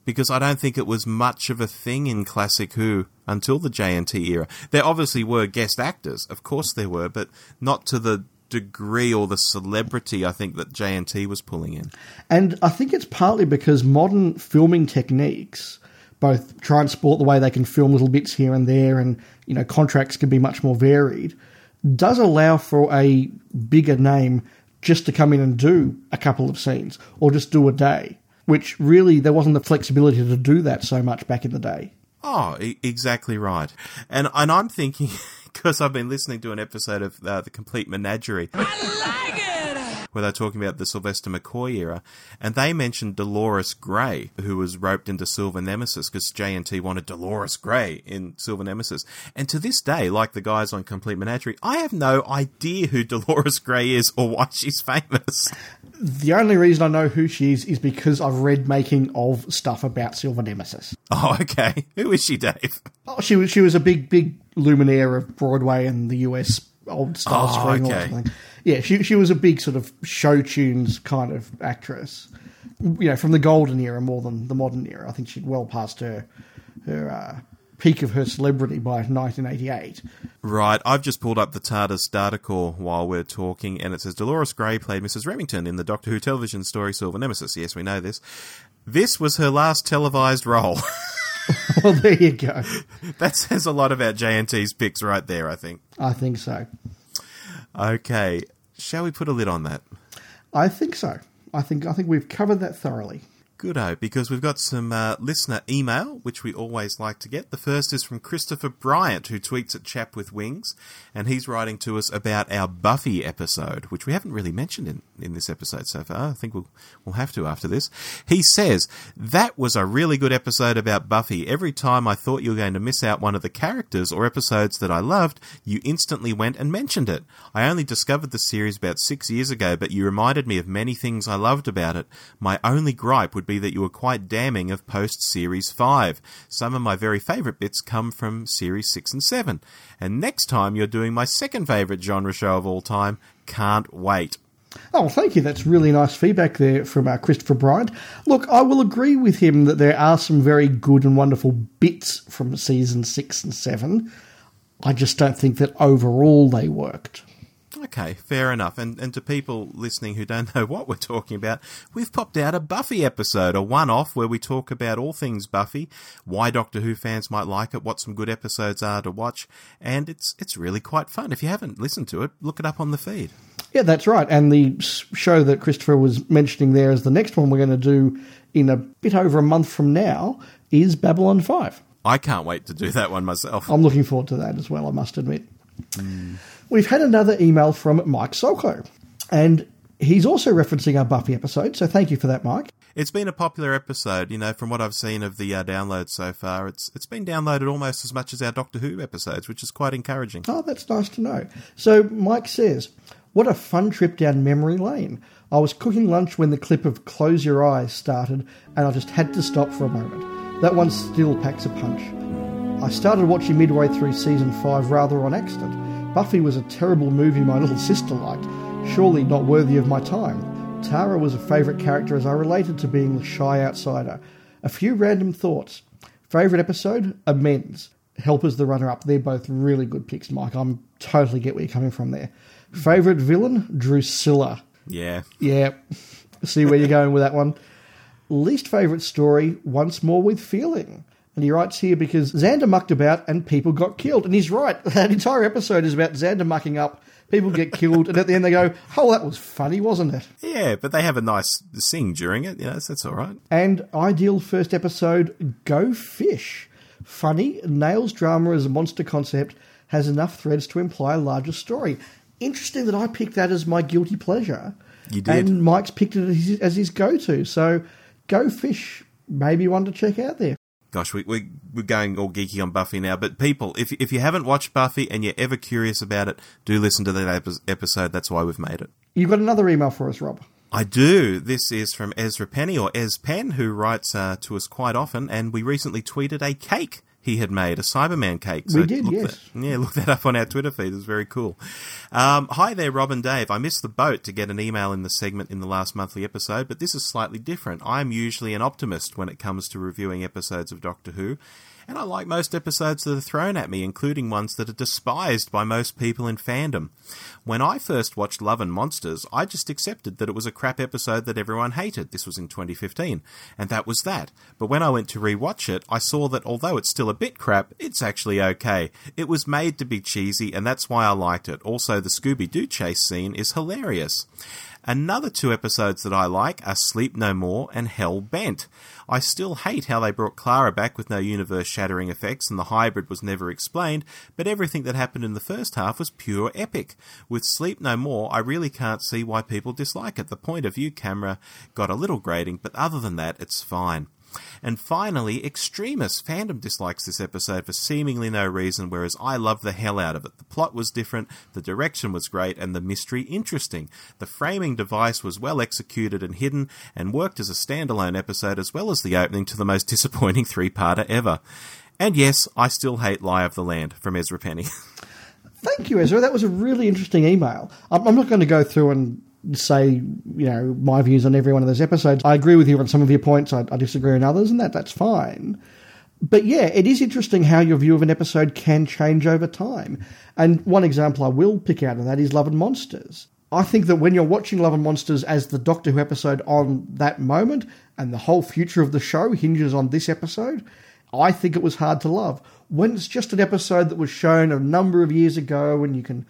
because I don't think it was much of a thing in Classic Who until the JNT era. There obviously were guest actors, of course there were, but not to the degree or the celebrity I think that JNT was pulling in. And I think it's partly because modern filming techniques both try and sport the way they can film little bits here and there, and you know contracts can be much more varied. Does allow for a bigger name just to come in and do a couple of scenes or just do a day, which really there wasn't the flexibility to do that so much back in the day. Oh, e- exactly right. And and I'm thinking (laughs) because I've been listening to an episode of uh, the Complete Menagerie. Where they're talking about the Sylvester McCoy era, and they mentioned Dolores Gray, who was roped into Silver Nemesis because JNT wanted Dolores Gray in Silver Nemesis. And to this day, like the guys on Complete Menagerie, I have no idea who (laughs) Dolores Gray is or why she's famous. The only reason I know who she is is because I've read making of stuff about Silver Nemesis. Oh, okay. Who is she, Dave? Oh, she was she was a big big luminaire of Broadway and the US old style Oh, screen or something. Yeah, she she was a big sort of show tunes kind of actress. You know, from the golden era more than the modern era. I think she'd well past her her uh, peak of her celebrity by 1988. Right, I've just pulled up the TARDIS data core while we're talking, and it says Dolores Gray played Mrs. Remington in the Doctor Who television story Silver Nemesis. Yes, we know this. This was her last televised role. (laughs) well, there you go. that says a lot about JNT's picks right there, I think. I think so. Okay, shall we put a lid on that? I think so. I think I think we've covered that thoroughly. Goodo, because we've got some uh, listener email, which we always like to get. The first is from Christopher Bryant, who tweets at Chap with Wings, and he's writing to us about our Buffy episode, which we haven't really mentioned in, in this episode so far. I think we'll, we'll have to after this. He says, That was a really good episode about Buffy. Every time I thought you were going to miss out one of the characters or episodes that I loved, you instantly went and mentioned it. I only discovered the series about six years ago, but you reminded me of many things I loved about it. My only gripe would be that you were quite damning of post Series 5. Some of my very favourite bits come from Series 6 and 7. And next time you're doing my second favourite genre show of all time, Can't Wait. Oh, well, thank you. That's really nice feedback there from uh, Christopher Bryant. Look, I will agree with him that there are some very good and wonderful bits from season six and seven. I just don't think that overall they worked. Okay, fair enough. And and to people listening who don't (laughs) know what we're talking about, we've popped out a Buffy episode, a one-off where we talk about all things Buffy, why Doctor Who fans might like it, what some good episodes are to watch, and it's it's really quite fun. If you haven't listened to it, look it up on the feed. Yeah, that's right. And the show that Christopher was mentioning there as the next one we're going to do in a bit over a month from now is Babylon 5. I can't wait to do that one myself. I'm looking forward to that as well, I must admit. Hmm. We've had another email from Mike Soko, and he's also referencing our Buffy episode, so thank you for that, Mike. It's been a popular episode, you know, from what I've seen of the uh, downloads so far. It's it's been downloaded almost as much as our Doctor Who episodes, which is quite encouraging. Oh, that's nice to know. So Mike says, What a fun trip down memory lane. I was cooking lunch when the clip of Close Your Eyes started, and I just had to stop for a moment. That one still packs a punch. I started watching midway through season 5 rather on accident. Buffy was a terrible movie my little sister liked, surely not worthy of my time. Tara was a favourite character as I related to being the shy outsider. A few random thoughts. Favourite episode? Amends. Helpless the runner up. They're both really good picks, Mike. I'm totally get where you're coming from there. Favourite villain? Drusilla. Yeah. Yeah. See where you're going with that one. Least favourite story? Once more with feeling. And he writes here because Xander mucked about and people got killed. And he's right. (laughs) That entire episode is about Xander mucking up, people get killed, and at the end they go, oh, that was funny, wasn't it? Yeah, but they have a nice sing during it. You know, so that's all right. And ideal first episode, Go Fish. Funny, nails drama as a monster concept, has enough threads to imply a larger story. Interesting that I picked that as my guilty pleasure. You did. And Mike's picked it as his, as his go to. So, Go Fish, maybe one to check out there. Gosh, we, we, we're going all geeky on Buffy now, but people, if, if you haven't watched Buffy and you're ever curious about it, do listen to that epi- episode. That's why we've made it. You've got another email for us, Rob. I do. This is from Ezra Penny, or Ez Pen, who writes uh, to us quite often, and we recently tweeted a cake he had made, a Cyberman cake. We did, yes. That, yeah, look that up on our Twitter feed. It was very cool. Um, hi there, Rob and Dave. I missed the boat to get an email in the segment in the last monthly episode, but this is slightly different. I'm usually an optimist when it comes to reviewing episodes of Doctor Who, and I like most episodes that are thrown at me, including ones that are despised by most people in fandom. When I first watched Love and Monsters, I just accepted that it was a crap episode that everyone hated. This was in 2015, and that was that. But when I went to rewatch it, I saw that although it's still a bit crap, it's actually okay. It was made to be cheesy, and that's why I liked it. Also, the Scooby Doo chase scene is hilarious. Another two episodes that I like are Sleep No More and Hell Bent. I still hate how they brought Clara back with no universe shattering effects and the hybrid was never explained, but everything that happened in the first half was pure epic. With Sleep No More, I really can't see why people dislike it. The point of view camera got a little grating, but other than that, it's fine. And finally, extremist Fandom dislikes this episode for seemingly no reason, whereas I love the hell out of it. The plot was different, the direction was great, and the mystery interesting. The framing device was well executed and hidden, and worked as a standalone episode as well as the opening to the most (laughs) disappointing three parter ever. And yes, I still hate Lie of the Land from Ezra Penny. (laughs) Thank you, Ezra. That was a really interesting email. I'm I'm not going to go through and say, you know, my views on every one of those episodes. I agree with you on some of your points. I, I disagree on others, and that that's fine. But yeah, it is interesting how your view of an episode can change over time. And one example I will pick out of that is Love and Monsters. I think that when you're watching Love and Monsters as the Doctor Who episode on that moment, and the whole future of the show hinges on this episode, I think it was hard to love. When it's just an episode that was shown a number of years ago and you can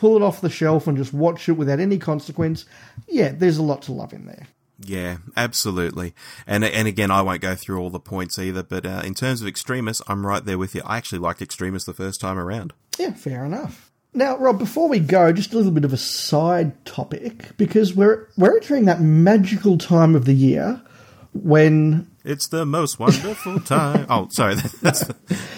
pull it off the shelf and just watch it without any consequence, yeah, there's a lot to love in there. Yeah, absolutely. And and again, I won't go through all the points either, but uh, in terms of Extremis, I'm right there with you. I actually liked Extremis the first time around. Yeah, fair enough. Now, Rob, before we go, just a little bit of a side topic because we're we're entering that magical time of the year when It's the most wonderful (laughs) time. oh, sorry, (laughs) that's,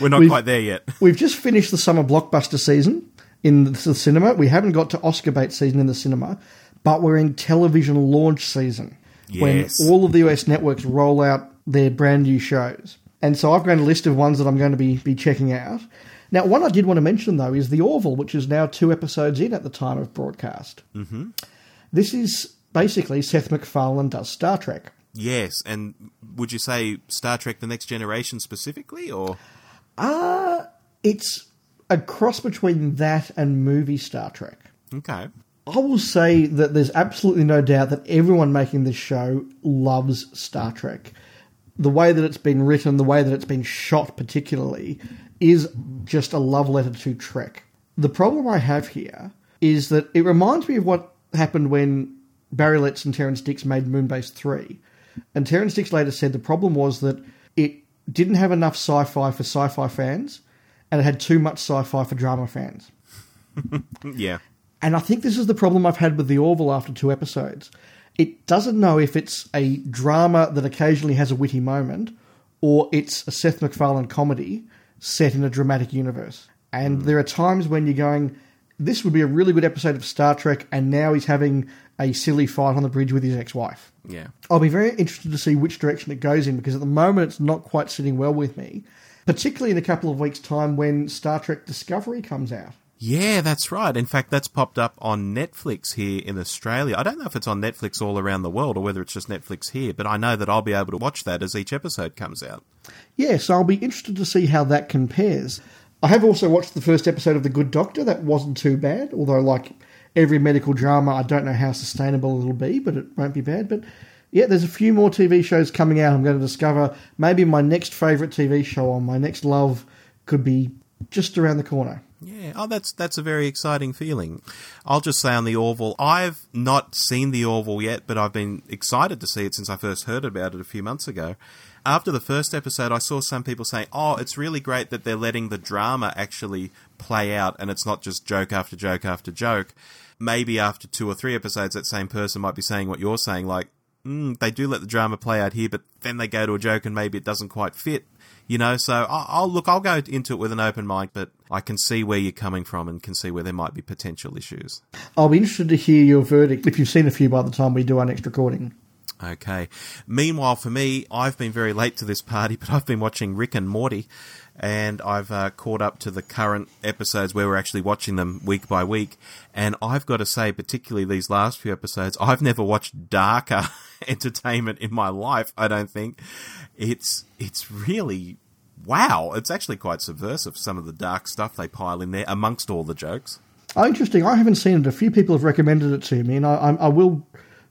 we're not We've- quite there yet. we've just finished the summer blockbuster season in the cinema. We haven't got to Oscar bait season in the cinema, but we're in television launch season when all of the US networks roll out their brand new shows. And so I've got a list of ones that I'm going to be, be checking out. Now, one I did want to mention, though, is The Orville, which is now two episodes in at the time of broadcast. hmm This is basically Seth MacFarlane does Star Trek. Yes, and would you say Star Trek: The Next Generation specifically, or Uh, it's a cross between that and movie Star Trek. okay? I will say that there's absolutely no doubt that everyone making this show loves Star Trek. The way that it's been written, the way that it's been shot, particularly, is just a love letter to Trek. The problem I have here is that it reminds me of what happened when Barry Letts and Terrance Dicks made Moonbase 3. And Terrance Dicks later said the problem was that it didn't have enough sci fi for sci fi fans, and it had too much sci fi for drama fans. (laughs) Yeah, And I think this is the problem I've had with The Orville after two episodes. It doesn't know if it's a drama that occasionally has a witty moment or it's a Seth MacFarlane comedy set in a dramatic universe. And hmm. there are times when you're going, this would be a really good episode of Star Trek, and now he's having a silly fight on the bridge with his ex wife. yeah. I'll be very interested to see which direction it goes in because at the moment it's not quite sitting well with me, particularly in a couple of weeks' time when Star Trek Discovery comes out. Yeah, that's right. In fact, that's popped up on Netflix here in Australia. I don't know if it's on Netflix all around the world or whether it's just Netflix here, but I know that I'll be able to watch that as each episode comes out. Yeah, so I'll be interested to see how that compares. I have also watched the first episode of The Good Doctor. That wasn't too bad, although, like every medical drama, I don't know how sustainable it'll be, but it won't be bad. But yeah, there's a few more TV shows coming out. I'm going to discover maybe my next favourite TV show on my next love could be just around the corner. Yeah, oh, that's that's a very exciting feeling. I'll just say on the Orville, I've not seen the Orville yet, but I've been excited to see it since I first heard about it a few months ago. After the first episode, I saw some people saying, "Oh, it's really great that they're letting the drama actually play out, and it's not just joke after joke after joke." Maybe after two or three episodes, that same person might be saying what you're saying, like, mm, "They do let the drama play out here, but then they go to a joke, and maybe it doesn't quite fit." you know. So I'll, I'll, look. I'll go into it with an open mind, but I can see where you're coming from and can see where there might be potential issues. I'll be interested to hear your verdict if you've seen a few by the time we do our next recording. Okay. Meanwhile, for me, I've been very late to this party, (laughs) but I've been watching Rick and Morty, and I've uh, caught up to the current episodes where we're actually watching them week by week. And I've got to say, particularly these last few episodes, I've never watched darker (laughs) (laughs) entertainment in my life. I don't think it's it's really wow. It's actually quite subversive. Some of the dark stuff they pile in there amongst all the jokes. Oh, interesting. I haven't seen it. A few people have recommended it to me, and I, I, I will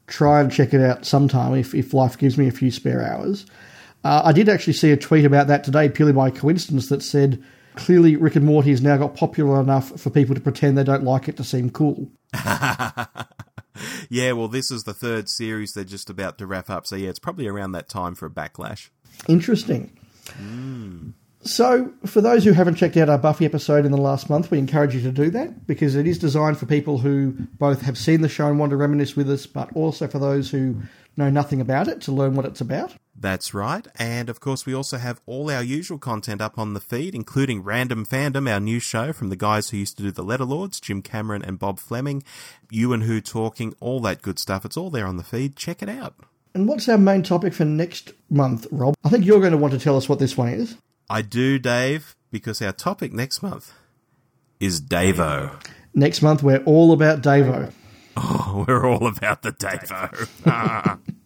try and check it out sometime if, if life gives me a few spare hours. Uh, I did actually see a tweet about that today, purely by coincidence, that said clearly Rick and Morty has now got popular enough for people to pretend they don't like it to seem cool. (laughs) yeah, well, this is the third series they're just about to wrap up, so yeah, it's probably around that time for a backlash. Interesting. Mm. So, for those who haven't checked out our Buffy episode in the last month, we encourage you to do that because it is designed for people who both have seen the show and want to reminisce with us, but also for those who know nothing about it to learn what it's about. That's right. And of course, we also have all our usual content up on the feed, including Random Fandom, our new show from the guys who used to do the Letter Lords, Jim Cameron and Bob Fleming, You and Who Talking, all that good stuff. It's all there on the feed. Check it out. And what's our main topic for next month, Rob? I think you're going to want to tell us what this one is. I do, Dave, because our topic next month is Davo. Next month, we're all about Davo. Oh, (laughs) we're all about the Davo. (laughs)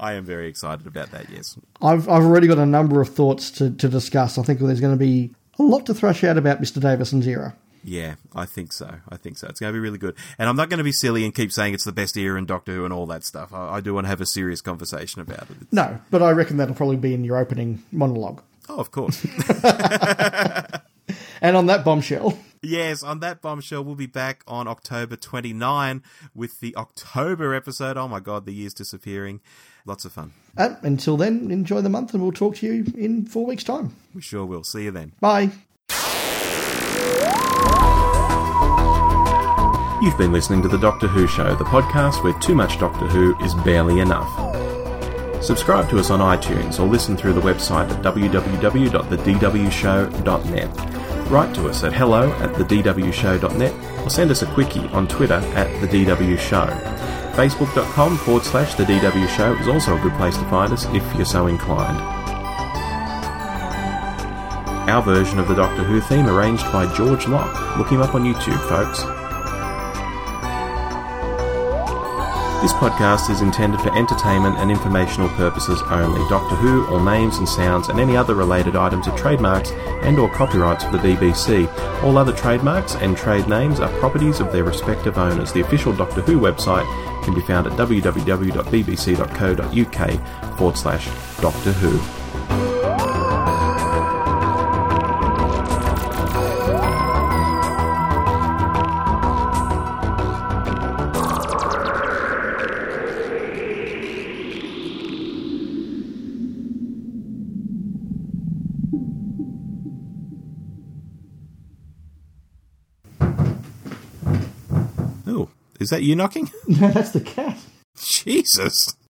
I am very excited about that, yes. I've, I've already got a number of thoughts to, to discuss. I think there's going to be a lot to thrash out about Mr. Davison's era. Yeah, I think so. I think so. It's going to be really good. And I'm not going to be silly and keep saying it's the best era in Doctor Who and all that stuff. I, I do want to have a serious conversation about it. It's... No, but I reckon that'll probably be in your opening monologue. Oh, of course. (laughs) (laughs) and on that bombshell. Yes, on that bombshell, we'll be back on October 29 with the October episode. Oh my god, the year's disappearing. Lots of fun. And until then, enjoy the month and we'll talk to you in four weeks' time. We sure will. See you then. Bye. You've been listening to The Doctor Who Show, the podcast where too much Doctor Who is barely enough. Subscribe to us on iTunes or listen through the website at www.thedwshow.net. Write to us at hello at thedwshow.net or send us a quickie on Twitter at The DW Show. Facebook.com forward slash The DW Show is also a good place to find us if you're so inclined. Our version of the Doctor Who theme arranged by George Locke. Look him up on YouTube, folks. This podcast is intended for entertainment and informational purposes only. Doctor Who, all names and sounds, and any other related items are trademarks and or copyrights of the BBC. All other trademarks and trade names are properties of their respective owners. The official Doctor Who website can be found at www.bbc.co.uk forward slash Doctor Who. Is that you knocking? (laughs) No, that's the cat. Jesus.